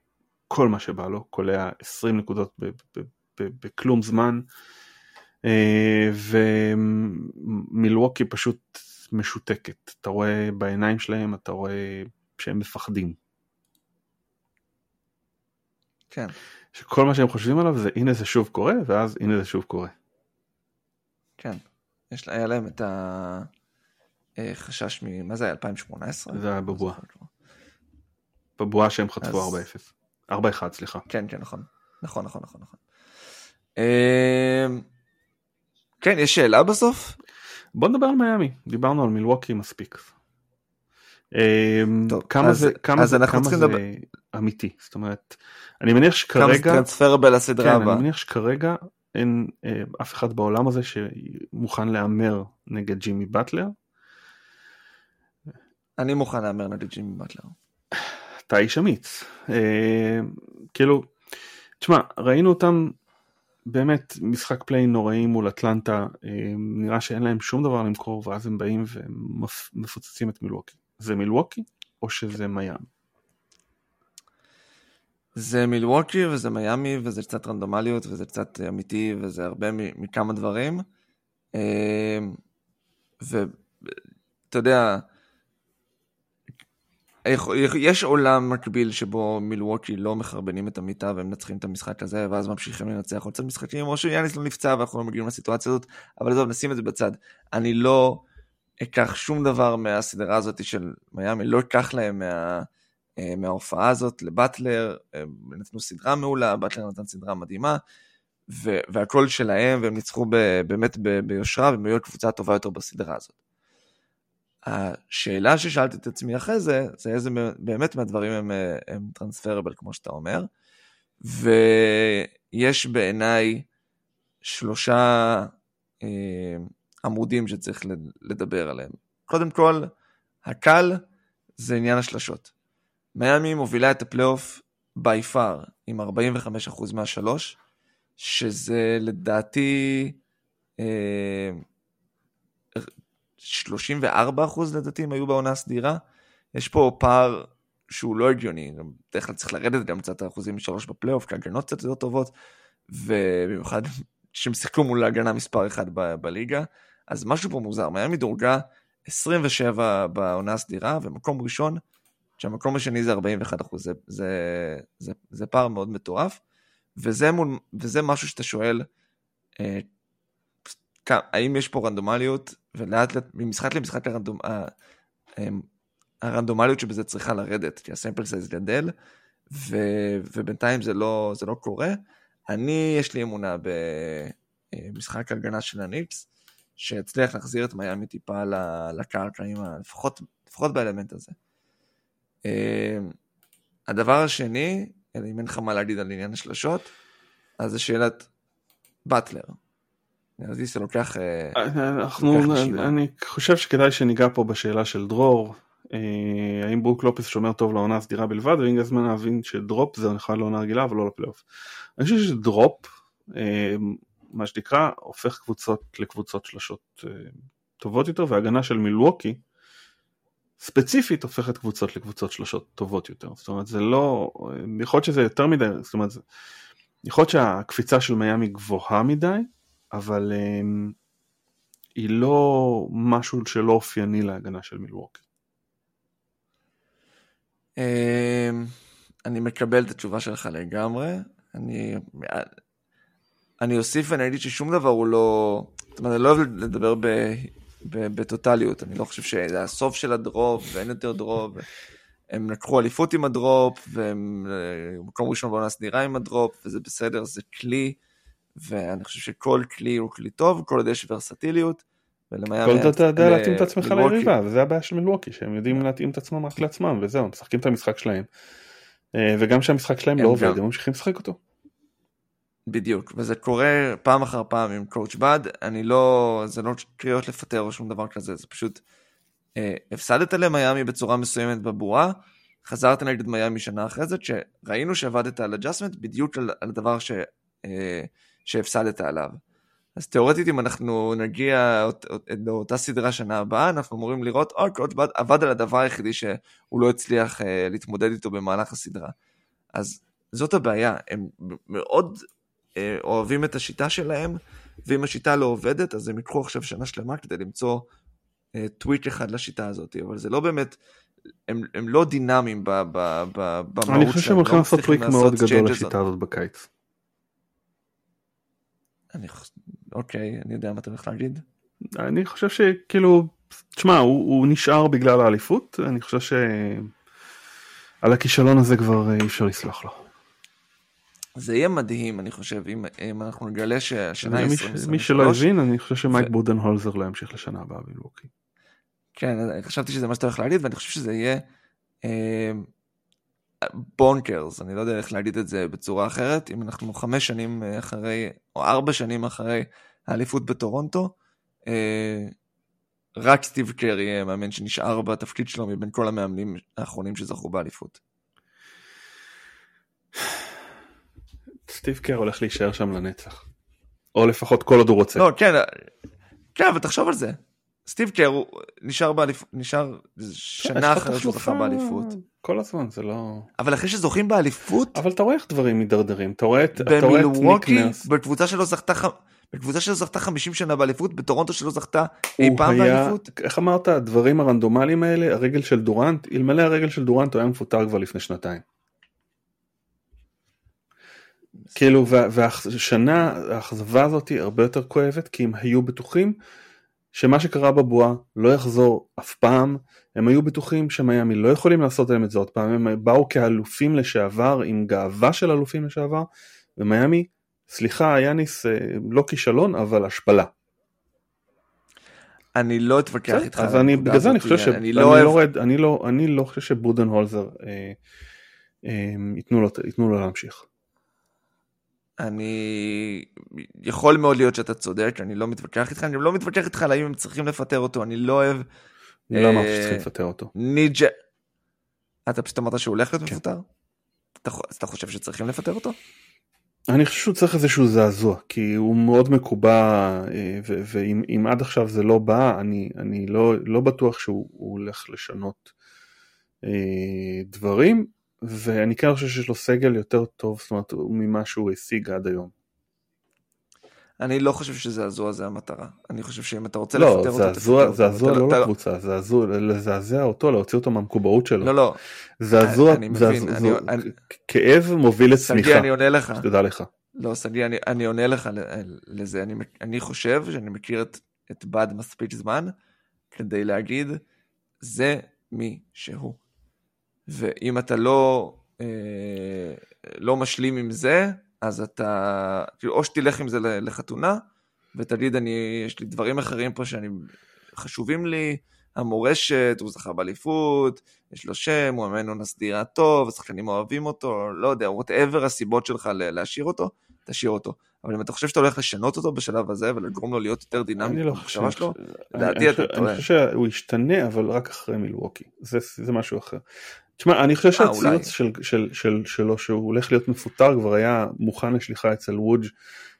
כל מה שבא לו, קולע 20 נקודות בכלום זמן אה, ומילווקי פשוט משותקת, אתה רואה בעיניים שלהם, אתה רואה שהם מפחדים. כן. שכל מה שהם חושבים עליו זה הנה זה שוב קורה ואז הנה זה שוב קורה. כן, יש, היה להם את החשש מ... מה זה היה, 2018? זה היה בבועה. בבועה שהם חטפו אז... 4-0. 4-1, סליחה. כן, כן, נכון. נכון, נכון, נכון, נכון. אמ, כן, יש שאלה בסוף? בוא נדבר על מיאמי, דיברנו על מילווקי מספיק. אמ, טוב, כמה אז, זה, כמה אז זה, כמה זה לדבר... אמיתי, זאת אומרת, אני מניח שכרגע, כמה זה טרנספרבל לסדרה הבאה, כן, אני מניח שכרגע אין אה, אף אחד בעולם הזה שמוכן להמר נגד ג'ימי באטלר. אני מוכן להמר נגד ג'ימי באטלר. אתה איש אמיץ. אה, כאילו, תשמע, ראינו אותם באמת משחק פליי נוראי מול אטלנטה, אה, נראה שאין להם שום דבר למכור ואז הם באים ומפוצצים את מילווקי. זה מילווקי או שזה מיאמי? זה מילווקי וזה מיאמי וזה קצת רנדומליות וזה קצת אמיתי וזה הרבה מכמה דברים. אמ, ואתה יודע, יש עולם מקביל שבו מילווקי לא מחרבנים את המיטה והם מנצחים את המשחק הזה ואז ממשיכים לנצח עוד קצת משחקים או שיאניס לא נפצע ואנחנו לא מגיעים לסיטואציה הזאת אבל עזוב נשים את זה בצד אני לא אקח שום דבר מהסדרה הזאת של מיאמי לא אקח להם מה, אה, מההופעה הזאת לבטלר הם נתנו סדרה מעולה באטלר נתן סדרה מדהימה והכל שלהם והם ניצחו באמת ביושרה והם היו קבוצה טובה יותר בסדרה הזאת. השאלה ששאלתי את עצמי אחרי זה, זה איזה באמת מהדברים הם, הם טרנספרבל כמו שאתה אומר, ויש בעיניי שלושה אה, עמודים שצריך לדבר עליהם. קודם כל, הקל זה עניין השלשות. מיאמי מובילה את הפלייאוף בי פאר עם 45% מהשלוש, שזה לדעתי אה, 34 אחוז לדעתי הם היו בעונה הסדירה. יש פה פער שהוא לא הגיוני, בדרך כלל צריך לרדת גם קצת האחוזים משלוש בפלייאוף, כי הגנות קצת יותר טובות, ובמיוחד שהם שיחקו מול ההגנה מספר 1 ב- בליגה, אז משהו פה מוזר, מיאמי דורגה 27 בעונה הסדירה, ומקום ראשון, שהמקום השני זה 41 אחוז, זה, זה, זה, זה פער מאוד מטורף, וזה, מול, וזה משהו שאתה שואל, אה, האם יש פה רנדומליות, ולאט לאט, ממשחק למשחק הרנדומ... הרנדומליות שבזה צריכה לרדת, כי הסמפל סייז גדל, ו... ובינתיים זה לא, זה לא קורה. אני, יש לי אמונה במשחק הגנה של הניקס, שהצליח להחזיר את מיאמי טיפה לקרקע, לפחות, לפחות באלמנט הזה. הדבר השני, אם אין לך מה להגיד על עניין השלשות, אז זה שאלת באטלר. נראה לי זה לוקח... אה, אנחנו, אני חושב שכדאי שניגע פה בשאלה של דרור. אה, האם ברוק לופס שומר טוב לעונה הסדירה בלבד, והגיע הזמן להבין שדרופ זה נכלל לעונה רגילה אבל לא לפלייאוף. אני חושב שדרופ, אה, מה שנקרא, הופך קבוצות לקבוצות שלשות טובות יותר, והגנה של מילווקי, ספציפית הופכת קבוצות לקבוצות שלשות טובות יותר. זאת אומרת, זה לא, יכול להיות שזה יותר מדי, זאת אומרת, יכול להיות שהקפיצה של מיאמי גבוהה מדי, אבל um, היא לא משהו שלא אופייני להגנה של מילווקי. אמ, אני מקבל את התשובה שלך לגמרי. אני, אני אוסיף ואני אגיד ששום דבר הוא לא... זאת אומרת, אני לא אוהב לדבר ב, ב, בטוטליות, אני לא חושב שזה הסוף של ה drop ואין יותר drop. הם לקחו אליפות עם ה drop, והם אה, מקום ראשון בעונה סדירה עם ה drop, וזה בסדר, זה כלי. ואני חושב שכל כלי הוא כלי טוב, כל עוד יש ורסטיליות. כל עוד אתה יודע להתאים את עצמך ליריבה, וזה הבעיה של מלווקי, שהם יודעים להתאים את עצמם רק לעצמם, וזהו, משחקים את המשחק שלהם. אה, וגם כשהמשחק שלהם לא עובד, הם ממשיכים לשחק אותו. בדיוק, וזה קורה פעם אחר פעם עם coach באד, אני לא, זה לא קריאות לפטר או שום דבר כזה, זה פשוט, אה, הפסדת למיאמי בצורה מסוימת בבועה, חזרת נגד מיאמי שנה אחרי זה, שראינו שעבדת על adjustment בדיוק על, על הדבר ש... אה, שהפסדת עליו. אז תאורטית אם אנחנו נגיע לאותה סדרה שנה הבאה, אנחנו אמורים לראות, אוי, קודש עבד על הדבר היחידי שהוא לא הצליח אה, להתמודד איתו במהלך הסדרה. אז זאת הבעיה, הם מאוד אה, אוהבים את השיטה שלהם, ואם השיטה לא עובדת, אז הם ייקחו עכשיו שנה שלמה כדי למצוא אה, טוויק אחד לשיטה הזאת, אבל זה לא באמת, הם, הם לא דינמיים במהות שלהם. אני חושב שהם הולכים לא לעשות טוויק מאוד גדול לשיטה הזאת בקיץ. אני אוקיי, אני יודע מה אתה הולך להגיד. אני חושב שכאילו, תשמע, הוא, הוא נשאר בגלל האליפות, אני חושב שעל הכישלון הזה כבר אי אפשר לסלוח לו. זה יהיה מדהים, אני חושב, אם, אם אנחנו נגלה שהשנה היא 2023. מי שלא הבין, אני חושב שמייק ו... בודנהולזר לא ימשיך לשנה הבאה בלווקי. כן, חשבתי שזה מה שאתה הולך להגיד, ואני חושב שזה יהיה אה, בונקרס, אני לא יודע איך להגיד את זה בצורה אחרת, אם אנחנו חמש שנים אחרי, או ארבע שנים אחרי האליפות בטורונטו, אה, רק סטיב קרי יהיה מאמן שנשאר בתפקיד שלו מבין כל המאמנים האחרונים שזכו באליפות. סטיב קר הולך להישאר שם לנצח. או לפחות כל עוד הוא רוצה. לא, כן, כן, אבל תחשוב על זה. סטיב קר הוא נשאר באליפות, נשאר שנה אחרי שהוא זכה באליפות. כל הזמן זה לא... אבל אחרי שזוכים באליפות... אבל אתה רואה איך דברים מידרדרים, אתה רואה את נרס. בקבוצה שלו זכתה, בקבוצה שלא זכתה 50 שנה באליפות, בטורונטו שלא זכתה אי פעם באליפות. איך אמרת, הדברים הרנדומליים האלה, הרגל של דורנט, אלמלא הרגל של דורנט הוא היה מפוטר כבר לפני שנתיים. כאילו, והשנה, האכזבה הזאת היא הרבה יותר כואבת, כי הם היו בטוחים שמה שקרה בבועה לא יחזור אף פעם, הם היו בטוחים שמיאמי לא יכולים לעשות להם את זה עוד פעם, הם באו כאלופים לשעבר, עם גאווה של אלופים לשעבר, ומיאמי, סליחה יאניס, אה, לא כישלון, אבל השפלה. אני לא אתווכח איתך. אז אני, בגלל זה אני חושב ש... אני לא, לא אוהב... אני לא, אני לא חושב שבודן הולזר אה, אה, ייתנו, לו, ייתנו לו להמשיך. אני... יכול מאוד להיות שאתה צודק, אני לא מתווכח איתך, אני לא מתווכח איתך על האם הם צריכים לפטר אותו, אני לא אוהב... אני לא אמרתי שצריכים לפטר אותו. ניג'ה... אתה פשוט אמרת שהוא הולך להיות כן. מפוטר? אז אתה חושב שצריכים לפטר אותו? אני חושב שהוא צריך איזשהו זעזוע, כי הוא מאוד מקובע, אה, ואם עד עכשיו זה לא בא, אני, אני לא, לא בטוח שהוא הולך לשנות אה, דברים. ואני כן חושב שיש לו סגל יותר טוב, זאת אומרת, ממה שהוא השיג עד היום. אני לא חושב שזעזוע זה המטרה. אני חושב שאם אתה רוצה לא, לפטר אותו, תפטר אותו. זעזוע לא לקבוצה, זעזוע, לזעזע אותו, להוציא אותו מהמקובעות שלו. לא, לא. זעזוע, אני מבין, אני... כאב מוביל לצמיחה. סגי, אני עונה לך. שתדע לך. לא, סגי, אני, אני עונה לך לזה. אני, אני חושב שאני מכיר את, את בד מספיק זמן כדי להגיד, זה מי שהוא. ואם אתה לא, אה, לא משלים עם זה, אז אתה, כאילו, או שתלך עם זה לחתונה, ותגיד, אני, יש לי דברים אחרים פה שאני, חשובים לי, המורשת, הוא זכה באליפות, יש לו שם, הוא מאמן עונה סדירה טוב, השחקנים אוהבים אותו, לא יודע, whatever הסיבות שלך להשאיר אותו, תשאיר אותו. אבל אם אתה חושב שאתה הולך לשנות אותו בשלב הזה ולגרום לו להיות יותר דינמי לא במחשבה שלו, לדעתי אתה טועה. אני חושב שהוא ישתנה, אבל רק אחרי מילווקי, זה, זה משהו אחר. תשמע, אני חושב אה, שהציוץ של, של, של, שלו שהוא הולך להיות מפוטר כבר היה מוכן לשליחה אצל ווג'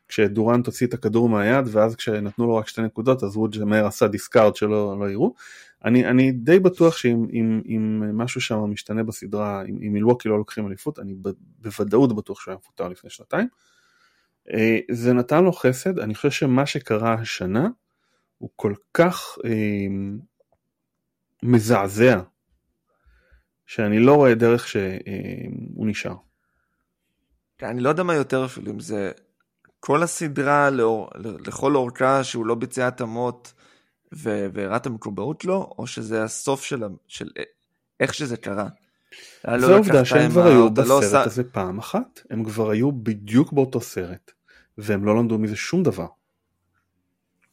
כשדורנט הוציא את הכדור מהיד ואז כשנתנו לו רק שתי נקודות אז ווג' מהר עשה discard שלא לא יראו. אני, אני די בטוח שאם אם, אם משהו שם משתנה בסדרה, אם, אם מילווקי לא לוקחים אליפות, אני ב, בוודאות בטוח שהוא היה מפוטר לפני שנתיים. אה, זה נתן לו חסד, אני חושב שמה שקרה השנה הוא כל כך אה, מזעזע שאני לא רואה דרך שהוא נשאר. אני לא יודע מה יותר אפילו, אם זה כל הסדרה לאור, לכל אורכה שהוא לא ביצע התאמות והראה את המקובעות לו, או שזה הסוף של, של איך שזה קרה. זה לא העובדה שהם כבר היו בסרט לא הזה פעם אחת, הם כבר היו בדיוק באותו סרט, והם לא למדו מזה שום דבר.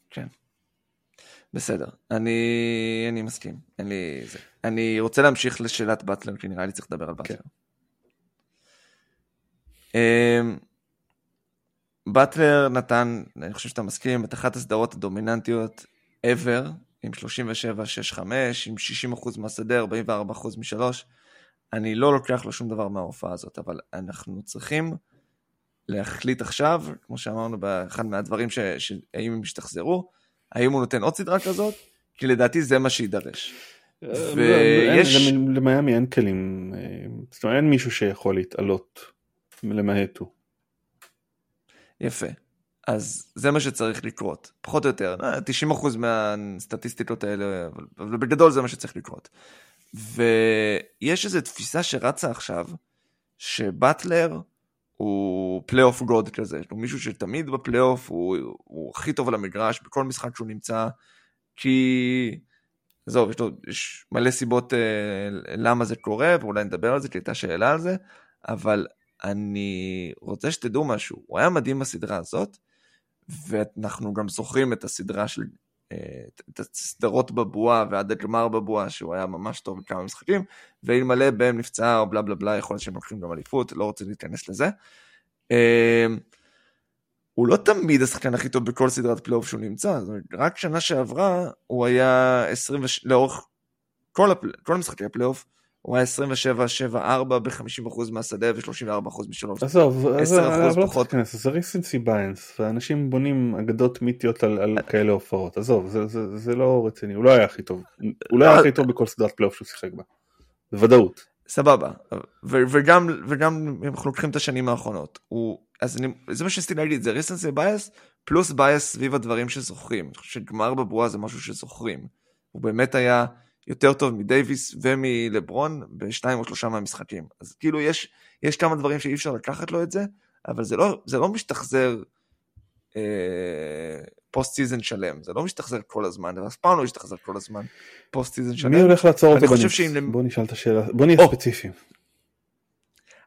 כן. בסדר, אני, אני מסכים, אין לי זה. אני רוצה להמשיך לשאלת באטלר, כי נראה לי צריך לדבר על באטלר. כן. באטלר נתן, אני חושב שאתה מסכים, את אחת הסדרות הדומיננטיות ever, עם 37-6-5, עם 60% מהשדה, 44% משלוש. אני לא לוקח לו שום דבר מההופעה הזאת, אבל אנחנו צריכים להחליט עכשיו, כמו שאמרנו באחד מהדברים, שהאם הם ישתחזרו, האם הוא נותן עוד סדרה כזאת? כי לדעתי זה מה שיידרש. אה, ויש... למיאמי אין כלים, אה, זאת אומרת אין מישהו שיכול להתעלות למעט הוא. יפה. אז זה מה שצריך לקרות, פחות או יותר, 90% אה, מהסטטיסטיקות האלה, אבל בגדול זה מה שצריך לקרות. ויש איזו תפיסה שרצה עכשיו, שבטלר הוא פלייאוף god כזה, הוא מישהו שתמיד בפלייאוף הוא, הוא הכי טוב על המגרש בכל משחק שהוא נמצא, כי עזוב, יש, יש מלא סיבות אה, למה זה קורה, ואולי נדבר על זה, כי הייתה שאלה על זה, אבל אני רוצה שתדעו משהו, הוא היה מדהים בסדרה הזאת, ואנחנו גם זוכרים את הסדרה של, את הסדרות בבועה ועד הגמר בבועה, שהוא היה ממש טוב בכמה משחקים, ואלמלא באם נפצע או בלה בלה בלה, יכול להיות שהם לוקחים גם אליפות, לא רוצה להיכנס לזה. אה, הוא לא תמיד השחקן הכי טוב בכל סדרת פלייאוף שהוא נמצא, רק שנה שעברה הוא היה 20, לאורך כל, הפל... כל משחקי הפלייאוף, הוא היה 27-7-4 ב-50% מהשדה ו-34% משלוש. עזוב, אבל לא צריך להיכנס, זה recency bias, ואנשים בונים אגדות מיתיות על, על כאלה הופעות, עזוב, זה, זה, זה לא רציני, הוא לא היה הכי טוב, הוא לא היה הכי טוב בכל סדרת פלייאוף שהוא שיחק בה, בוודאות. סבבה, ו- וגם, וגם אם אנחנו לוקחים את השנים האחרונות, הוא אז אני, זה מה שרציתי להגיד, זה recency bias, פלוס bias סביב הדברים שזוכרים. אני חושב שגמר בבועה זה משהו שזוכרים. הוא באמת היה יותר טוב מדייוויס ומלברון בשניים או שלושה מהמשחקים. אז כאילו יש, יש כמה דברים שאי אפשר לקחת לו את זה, אבל זה לא, זה לא משתחזר אה, post season שלם, זה לא משתחזר כל הזמן, זה אף פעם לא משתחזר כל הזמן post season שלם. מי הולך לעצור אותו בניקס? שאם... בוא נשאל את השאלה, בוא נהיה. ספציפיים.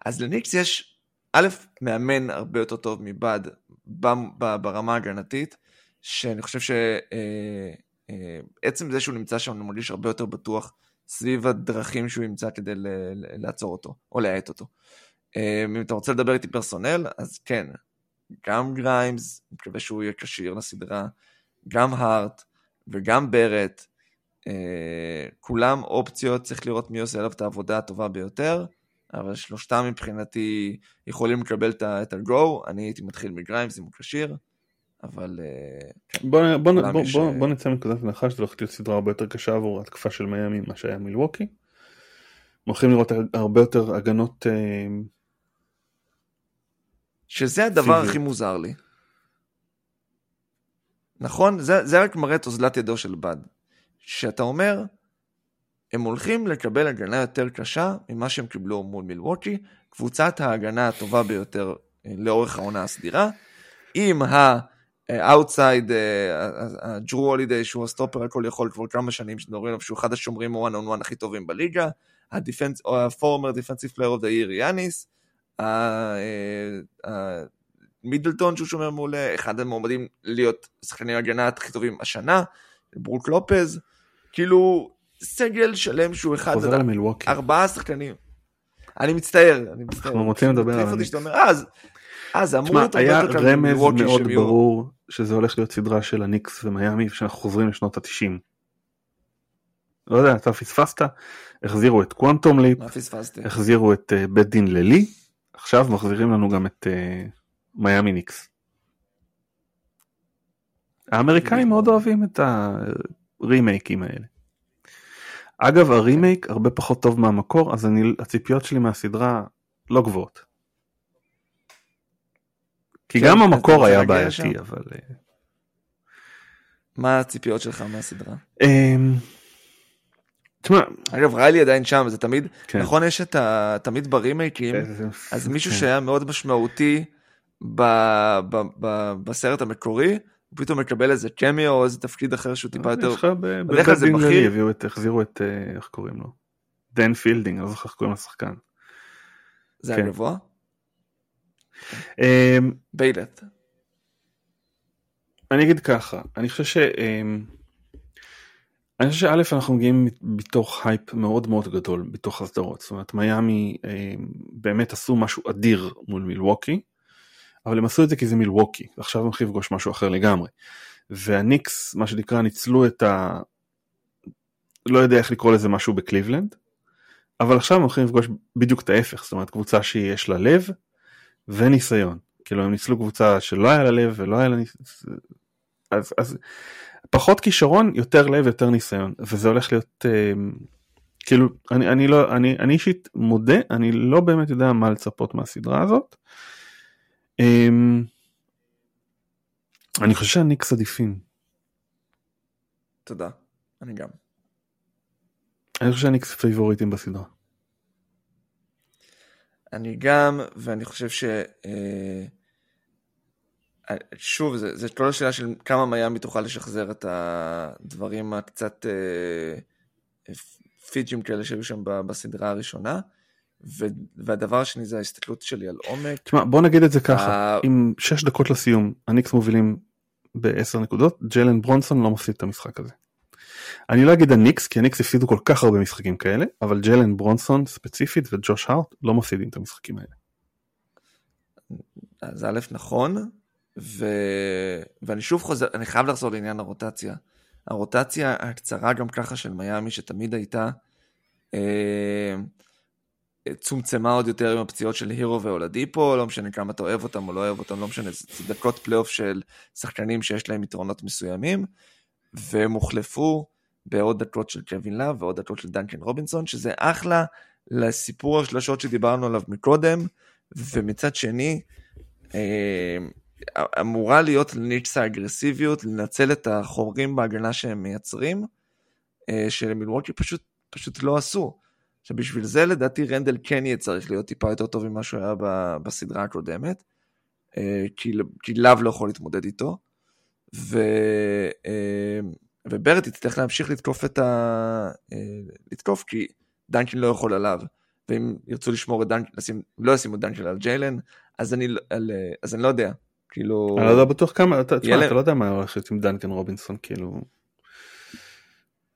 אז לניקס יש, א', מאמן הרבה יותר טוב מבאד ברמה ההגנתית, שאני חושב שעצם אה, אה, זה שהוא נמצא שם, אני מרגיש הרבה יותר בטוח סביב הדרכים שהוא ימצא כדי לעצור אותו, או להאט אותו. אה, אם אתה רוצה לדבר איתי personnel, אז כן, גם גריימס, אני מקווה שהוא יהיה כשיר לסדרה, גם הארט וגם ברט, אה, כולם אופציות, צריך לראות מי עושה עליו את העבודה הטובה ביותר, אבל שלושתם מבחינתי יכולים לקבל את ה-go, אני הייתי מתחיל מגריימס אם הוא כשיר, אבל... בוא, בוא, בוא, יש... בוא, בוא נצא מנקודת הנחה שזו הולכת להיות סדרה הרבה יותר קשה עבור התקפה של מיאמי ממה שהיה מילווקי. הולכים לראות הרבה יותר הגנות אה, שזה הדבר הכי מוזר לי. נכון? זה, זה רק מראה את אוזלת ידו של בד. שאתה אומר, הם הולכים לקבל הגנה יותר קשה ממה שהם קיבלו מול מילווקי, קבוצת ההגנה הטובה ביותר אה, לאורך העונה הסדירה, עם ה outside, הג'רו הולידי שהוא הסטופר הכל יכול כבר כמה שנים שמדברים עליו שהוא אחד השומרים one on one הכי טובים בליגה, ה former defensive player of the year יאניס, מידלטון שהוא שומר מעולה, אחד המועמדים להיות שחקני הגנה הכי טובים השנה, ברוק לופז, כאילו סגל שלם שהוא אחד, חוזר למילווקי, ארבעה שחקנים. אני מצטער, אני מצטער. אנחנו רוצים לדבר על. אז, אז אמור להיות היה רמז מאוד ברור שזה הולך להיות סדרה של הניקס ומיאמי ושאנחנו חוזרים לשנות התשעים. לא יודע, אתה פספסת, החזירו את קוונטום ליפ, החזירו את אה, בית דין ללי, עכשיו מחזירים לנו גם את uh, מיאמי ניקס. האמריקאים מאוד אוהבים את הרימייקים האלה. אגב הרימייק הרבה פחות טוב מהמקור אז אני, הציפיות שלי מהסדרה לא גבוהות. כי כן, גם המקור היה בעייתי אבל... אה, מה הציפיות שלך מהסדרה? אמ, תשמע, אגב ריילי עדיין שם זה תמיד כן. נכון יש את ה... תמיד ברימייקים אז מישהו כן. שהיה מאוד משמעותי ב... ב... ב... בסרט המקורי פתאום מקבל איזה קמי או איזה תפקיד אחר שהוא טיפה יותר. יש לך בבית דין גלי הביאו את החזירו את אה, איך קוראים לו דן פילדינג אני לא זוכר איך קוראים לשחקן. זה היה כן. גבוה? אמ, ביילט. אני אגיד ככה אני חושב ש... אמ, אני חושב שא' אנחנו מגיעים מתוך הייפ מאוד מאוד גדול בתוך הסדרות. זאת אומרת מיאמי אה, באמת עשו משהו אדיר מול מילווקי אבל הם עשו את זה כי זה מילווקי. ועכשיו הם הולכים לפגוש משהו אחר לגמרי. והניקס מה שנקרא ניצלו את ה... לא יודע איך לקרוא לזה משהו בקליבלנד אבל עכשיו הם הולכים לפגוש בדיוק את ההפך. זאת אומרת קבוצה שיש לה לב וניסיון כאילו הם ניצלו קבוצה שלא היה לה לב ולא היה לה ניסיון אז, אז פחות כישרון יותר לב יותר ניסיון וזה הולך להיות אה, כאילו אני אני לא אני אני אישית מודה אני לא באמת יודע מה לצפות מהסדרה הזאת. אה, אני חושב שהניקס עדיפים. תודה אני גם. אני חושב שהניקס פייבוריטים בסדרה. אני גם ואני חושב ש... אה... שוב, זה, זה כל השאלה של כמה מיאמי תוכל לשחזר את הדברים הקצת אה, פיג'ים כאלה שהיו שם בסדרה הראשונה. והדבר השני זה ההסתכלות שלי על עומק. תשמע, בוא נגיד את זה ככה. עם 6 דקות לסיום, הניקס מובילים ב-10 נקודות, ג'לן ברונסון לא מפסיד את המשחק הזה. אני לא אגיד הניקס, כי הניקס הפסידו כל כך הרבה משחקים כאלה, אבל ג'לן ברונסון ספציפית וג'וש הארט לא מפסידים את המשחקים האלה. אז א' נכון, ו... ואני שוב חוזר, אני חייב לחזור לעניין הרוטציה. הרוטציה הקצרה גם ככה של מיאמי, שתמיד הייתה, אה, צומצמה עוד יותר עם הפציעות של הירו ואולדיפו, לא משנה כמה אתה אוהב אותם או לא אוהב אותם, לא משנה, זה דקות פלייאוף של שחקנים שיש להם יתרונות מסוימים, והם הוחלפו בעוד דקות של קווין לאב ועוד דקות של דנקן רובינסון, שזה אחלה לסיפור השלשות שדיברנו עליו מקודם, ומצד שני, אה, אמורה להיות לניקס האגרסיביות, לנצל את החורים בהגנה שהם מייצרים, אה, שלמילווקי פשוט, פשוט לא עשו. עכשיו בשביל זה לדעתי רנדל כן יהיה צריך להיות טיפה יותר טוב ממה שהוא היה בסדרה הקודמת, אה, כי, כי לאב לא יכול להתמודד איתו, ו, וברט יצטרך להמשיך לתקוף את ה... לתקוף כי דנקן לא יכול עליו, ואם ירצו לשמור את דנקן, לשים, לא ישימו דנקן על ג'יילן, אז אני, על, אז אני לא יודע, כאילו... אני לא יודע בטוח כמה, אתה, תשמע, אתה לא יודע מה הולך עם דנקן רובינסון, כאילו...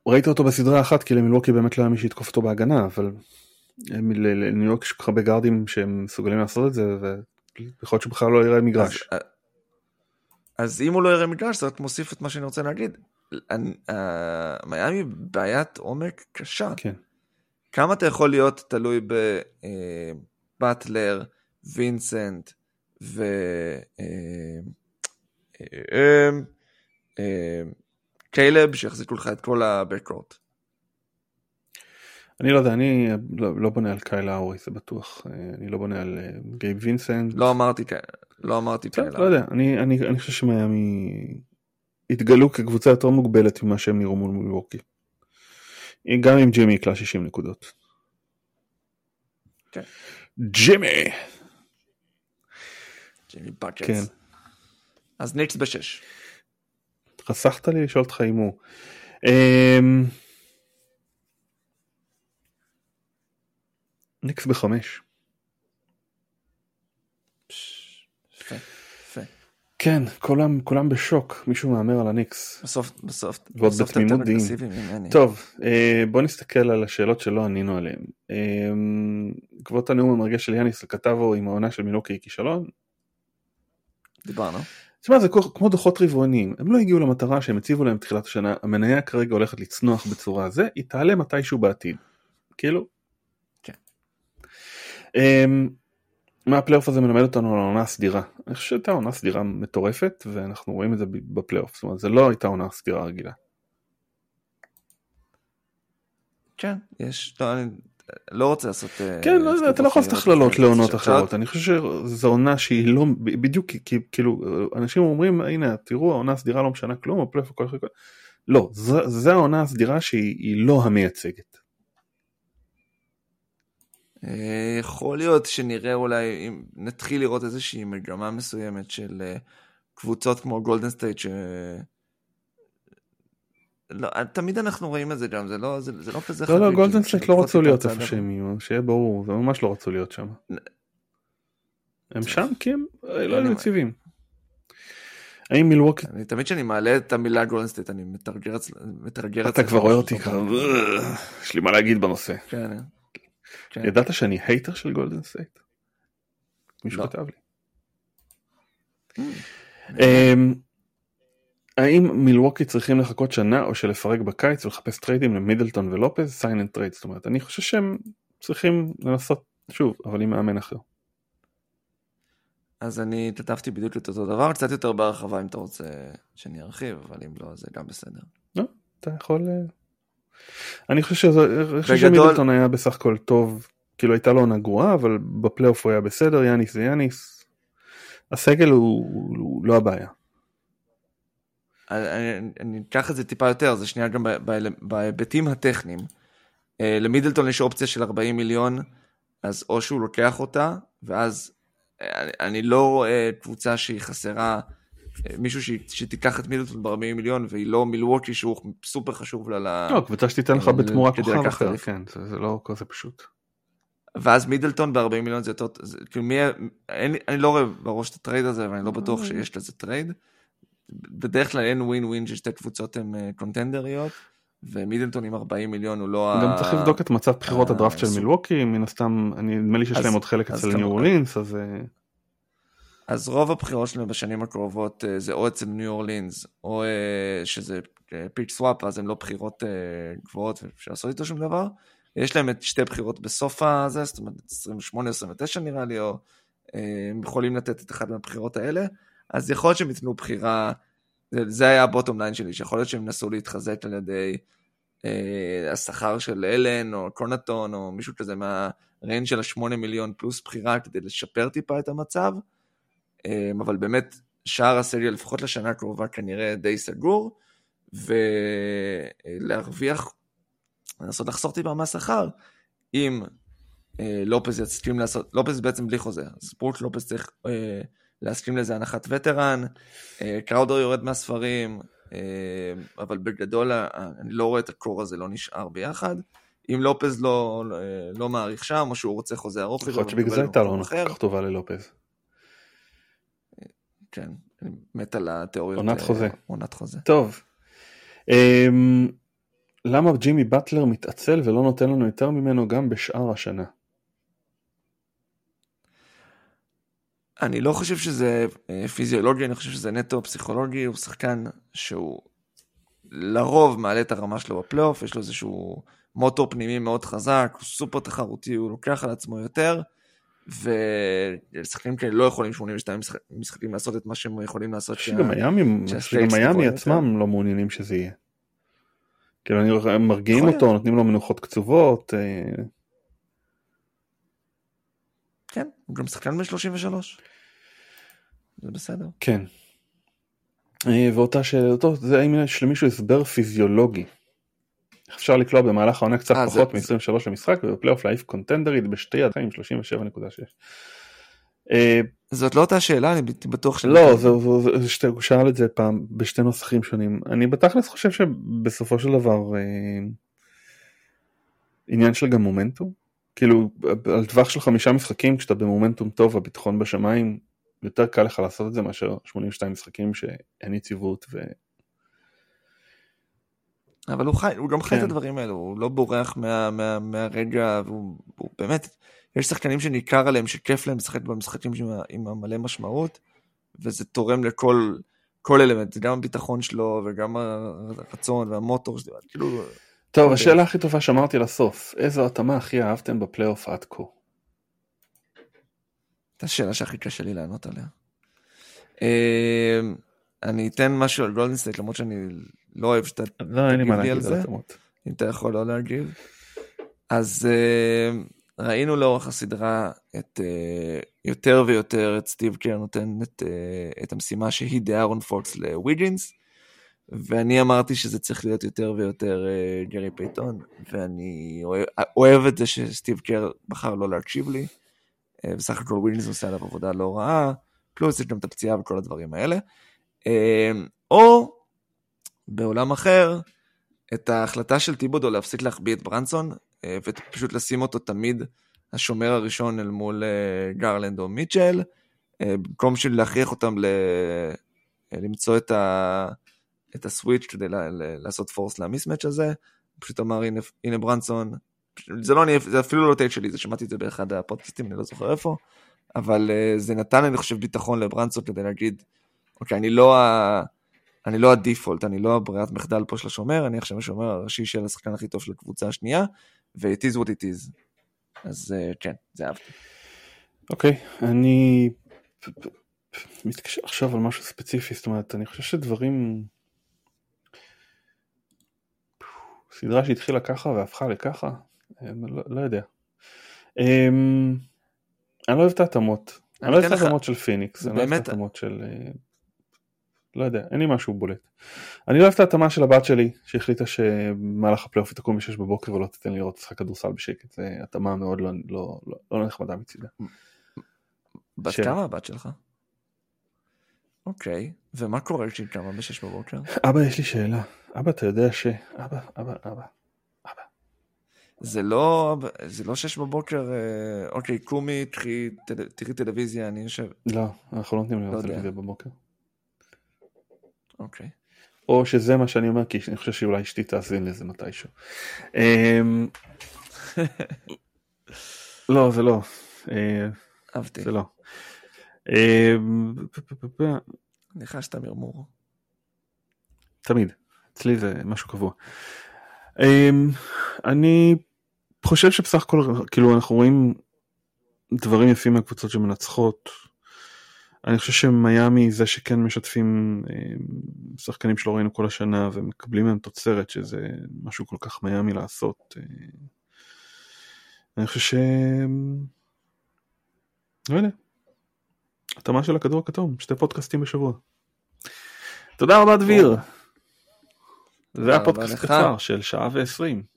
ראית אותו בסדרה אחת כי למילווקי באמת לא היה מי שיתקוף אותו בהגנה אבל לניו יורק יש כל כך הרבה גארדים שהם מסוגלים לעשות את זה ויכול להיות שבכלל לא יראה מגרש. אז, אז אם הוא לא יראה מגרש זה רק מוסיף את מה שאני רוצה להגיד. מיאמי בעיית עומק קשה. כן. כמה אתה יכול להיות תלוי בבטלר, אה, וינסנט ו... אה, אה, קיילב שיחזיקו לך את כל ה backcourt. אני לא יודע, אני לא, לא בונה על קייל לאורי, זה בטוח. אני לא בונה על גייב וינסנט. לא אמרתי לא אמרתי קייל לא יודע, אני, אני, אני חושב שמיאמי התגלו כקבוצה יותר מוגבלת ממה שהם נראו מול מילווקי. גם עם ג'ימי יקלע 60 נקודות. כן. ג'ימי! ג'ימי בקטס. כן. אז ניקס בשש. חסכת לי לשאול אותך הימור. אמ, ניקס בחמש. כן, כולם, כולם בשוק, מישהו מהמר על הניקס. בסוף, בסוף, ועוד בתמימות דעים. טוב, אה, בוא נסתכל על השאלות שלא ענינו עליהן. בעקבות אמ, הנאום המרגש של יאניס כתבו עם העונה של מילוקי כישלון. דיברנו. תשמע זה כמו דוחות רבעוניים הם לא הגיעו למטרה שהם הציבו להם תחילת השנה המניה כרגע הולכת לצנוח בצורה זה היא תעלה מתישהו בעתיד. כאילו. כן. מה הפלייאוף הזה מלמד אותנו על העונה הסדירה. אני חושב שהייתה עונה סדירה מטורפת ואנחנו רואים את זה בפלייאוף. זאת אומרת זה לא הייתה עונה סדירה רגילה. כן. יש לא, אני לא רוצה לעשות אה, כן לא אתה לא יכול לעשות הכללות לעונות אחרות. אני חושב שזו עונה שהיא לא בדיוק כאילו אנשים אומרים הנה תראו העונה הסדירה לא משנה כלום הפלייאוף הכל הכל לא זה העונה הסדירה שהיא לא המייצגת. אה, יכול להיות שנראה אולי אם נתחיל לראות איזושהי מגמה מסוימת של אה, קבוצות כמו גולדן סטייט ש... לא, תמיד אנחנו רואים את זה גם, זה לא, זה, זה לא כזה לא, לא, גולדן סטייט לא רצו להיות איפה שהם יהיו, שיהיה ברור, זה ממש לא רצו להיות שם. הם שם כי הם אה, לא היו יציבים. האם מילווקי... אני תמיד כשאני מעלה את המילה גולדן סטייט אני מתטרגר אתה כבר רואה אותי ככה, יש לי מה להגיד בנושא. כן. ידעת שאני hater של גולדן סטייט? מישהו לא. כתב לי. אמ, האם מילווקי צריכים לחכות שנה או שלפרק בקיץ ולחפש טריידים למידלטון ולופז sign and trade זאת אומרת אני חושב שהם צריכים לנסות שוב אבל עם מאמן אחר. אז אני כתבתי בדיוק את אותו דבר קצת יותר בהרחבה אם אתה רוצה שאני ארחיב אבל אם לא זה גם בסדר. לא, אתה יכול. אה, אני חושב שמידלטון היה בסך הכל טוב כאילו הייתה לו עונה גרועה אבל בפלייאוף הוא היה בסדר יאניס זה יאניס. הסגל הוא, הוא לא הבעיה. אני, אני אקח את זה טיפה יותר, זה שנייה גם בהיבטים הטכניים. אה, למידלטון יש אופציה של 40 מיליון, אז או שהוא לוקח אותה, ואז אני, אני לא רואה קבוצה שהיא חסרה, אה, מישהו ש, שתיקח את מידלטון ב-40 מיליון, והיא לא מילווקי שהוא סופר חשוב לה. לא, קבוצה שתיתן לך בתמורה כוכב אחר, כן, זה, זה לא כזה פשוט. ואז מידלטון ב-40 מיליון זה יותר, זה, כאילו מי, אין, אני לא רואה בראש את הטרייד הזה, ואני לא בטוח אה. שיש לזה טרייד. בדרך כלל אין ווין ווין ששתי קבוצות הן קונטנדריות. ומידלטון עם 40 מיליון הוא לא גם ה... צריך לבדוק את מצב בחירות הדראפט של מילווקי מן הסתם אני נדמה לי שיש להם עוד חלק אצל ניו אורלינס אז אה, אז רוב הבחירות שלהם בשנים הקרובות אה, זה או אצל ניו אורלינס או אה, שזה pick swap אז הן לא בחירות גבוהות ואפשר לעשות איתו שום דבר. יש להם את שתי בחירות בסוף הזה זאת אומרת 28 29 נראה לי או הם יכולים לתת את אחת מהבחירות האלה אז יכול להיות שהם ייתנו בחירה, זה, היה הבוטום ליין שלי, שיכול להיות שהם נסו להתחזק על ידי אה, השכר של אלן או קונטון או מישהו כזה מהריינג של השמונה מיליון פלוס בחירה כדי לשפר טיפה את המצב, אה, אבל באמת שאר הסגל לפחות לשנה הקרובה כנראה די סגור, ולהרוויח, לנסות לחסוך טיפה מהשכר, אם אה, לופז יסכים לעשות, לופז בעצם בלי חוזה, אז ברוק לופז צריך אה, להסכים לזה הנחת וטרן, אה, קראודר יורד מהספרים, אה, אבל בגדול אני לא רואה את הקור הזה לא נשאר ביחד. אם לופז לא, לא, לא מעריך שם, או שהוא רוצה חוזה ארוך, יכול להיות שבגלל זה הייתה עונה כל כך טובה ללופז. כן, אני מת על התיאוריות. עונת חוזה. עונת חוזה. טוב. Um, למה ג'ימי באטלר מתעצל ולא נותן לנו יותר ממנו גם בשאר השנה? אני לא חושב שזה אה, פיזיולוגי, אני חושב שזה נטו פסיכולוגי, הוא שחקן שהוא לרוב מעלה את הרמה שלו בפלייאוף, יש לו איזשהו מוטור פנימי מאוד חזק, הוא סופר תחרותי, הוא לוקח על עצמו יותר, ושחקנים כאלה לא יכולים 82 משחקים לעשות את מה שהם יכולים לעשות. שגם מיאמי עצמם לא מעוניינים שזה יהיה. כאילו הם מרגיעים אותו, נותנים לו מנוחות קצובות. אה, כן, הוא גם שחקן בן 33. זה בסדר. כן. אה, ואותה שאלתו, זה האם יש למישהו הסבר פיזיולוגי. אפשר לקלוע במהלך העונה קצת 아, אה, פחות מ-23 למשחק ובפלייאוף להעיף קונטנדרית בשתי ידיים 37.6. זאת לא אותה שאלה, אני בטוח ש... לא, זה, זה, זה, שתי, הוא שאל את זה פעם בשתי נוסחים שונים. אני בתכלס חושב שבסופו של דבר אה, עניין של גם מומנטום. כאילו על טווח של חמישה משחקים כשאתה במומנטום טוב הביטחון בשמיים יותר קל לך לעשות את זה מאשר 82 משחקים שאין יציבות ו... אבל הוא חי, הוא גם חי כן. את הדברים האלו, הוא לא בורח מה, מה, מהרגע, והוא הוא באמת, יש שחקנים שניכר עליהם שכיף להם לשחק במשחקים עם, עם מלא משמעות, וזה תורם לכל כל אלמנט, גם הביטחון שלו וגם הרצון וה motor שלו, כאילו... טוב, השאלה הכי טובה שאמרתי לסוף, איזו התאמה הכי אהבתם בפלייאוף עד כה? זו השאלה שהכי קשה לי לענות עליה. אמ, אני אתן משהו על גולדנסטייט למרות שאני לא אוהב שאתה לא, אין לי מה להגיד על התאמות. אם אתה יכול לא להגיב. אז אמ, ראינו לאורך הסדרה את אה, יותר ויותר את סטיב קר נותן את, אה, את המשימה שהיא דיארון פוקס לוויג'ינס, ואני אמרתי שזה צריך להיות יותר ויותר אה, גרי פייתון, ואני אוהב, אוהב את זה שסטיב קר בחר לא להקשיב לי. אה, בסך הכל וויגינס עושה עליו עבודה לא רעה, פלוס יש גם את הפציעה וכל הדברים האלה. אה, או בעולם אחר, את ההחלטה של טיבודו להפסיק להחביא את ברנסון, אה, ופשוט לשים אותו תמיד השומר הראשון אל מול גרלנד או מיטשל, במקום של להכריח אותם ל... למצוא את, ה... את ה switch כדי לעשות force ל mismatch הזה, פשוט אמר הנה, הנה ברנסון, זה לא אני, זה אפילו לא take שלי, זה שמעתי את זה באחד הפודקאסטים, אני לא זוכר איפה, אבל זה נתן, אני חושב, ביטחון לברנסון כדי להגיד, אוקיי, אני לא, ה... אני לא הדיפולט, אני לא הברירת מחדל פה של השומר, אני עכשיו השומר הראשי של השחקן הכי טוב של הקבוצה השנייה, ו-it is what it is. אז uh, כן, זה אהבתי. אוקיי, אני מתקשר עכשיו על משהו ספציפי, זאת אומרת, אני חושב שדברים... סדרה שהתחילה ככה והפכה לככה, לא, לא יודע. אמ, אני לא אוהב את ההתאמות. אני לא אוהב את ההתאמות של פיניקס. אני לא אוהב את ההתאמות של... לא יודע, אין לי משהו בולט. אני לא אוהב את ההתאמה של הבת שלי, שהחליטה שבמהלך הפלייאוף היא תקום ב-6 בבוקר ולא תיתן לי לראות משחק כדורסל בשקט. זו התאמה מאוד לא, לא, לא, לא נחמדה מצידה. בת ש... כמה הבת שלך? אוקיי, ומה קורה כשהיא קמה ב-6 בבוקר? אבא, יש לי שאלה. אבא, אתה יודע ש... אבא, אבא, אבא. זה לא, זה לא שש בבוקר, אה, אוקיי, קומי, תראי, תראי טלוויזיה, אני יושב. לא, אנחנו לא נותנים לראות לא טלוויזיה בבוקר. אוקיי. או שזה מה שאני אומר, כי אני חושב שאולי אשתי תאזין לזה מתישהו. אמ, לא, זה לא. אה, אהבתי. זה לא. ניחשת מרמור. תמיד. אצלי זה משהו קבוע. אמ, אני חושב שבסך הכל כאילו אנחנו רואים דברים יפים מהקבוצות שמנצחות. אני חושב שמיאמי זה שכן משתפים אמ, שחקנים שלא ראינו כל השנה ומקבלים מהם תוצרת שזה משהו כל כך מיאמי לעשות. אה, אני חושב ש... לא יודע. התאמה של הכדור הכתום, שתי פודקאסטים בשבוע. תודה רבה דביר. זה היה פודקאסט קצר של שעה ועשרים.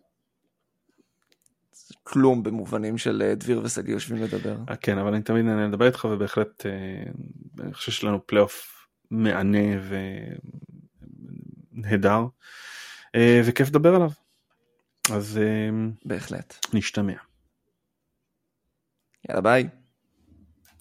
כלום במובנים של אה, דביר ושגיא יושבים לדבר. אה, כן, אבל אני תמיד נהנה לדבר איתך ובהחלט אני חושב שיש לנו פלייאוף מהנה ונהדר וכיף לדבר עליו. אז בהחלט. נשתמע. יאללה ביי.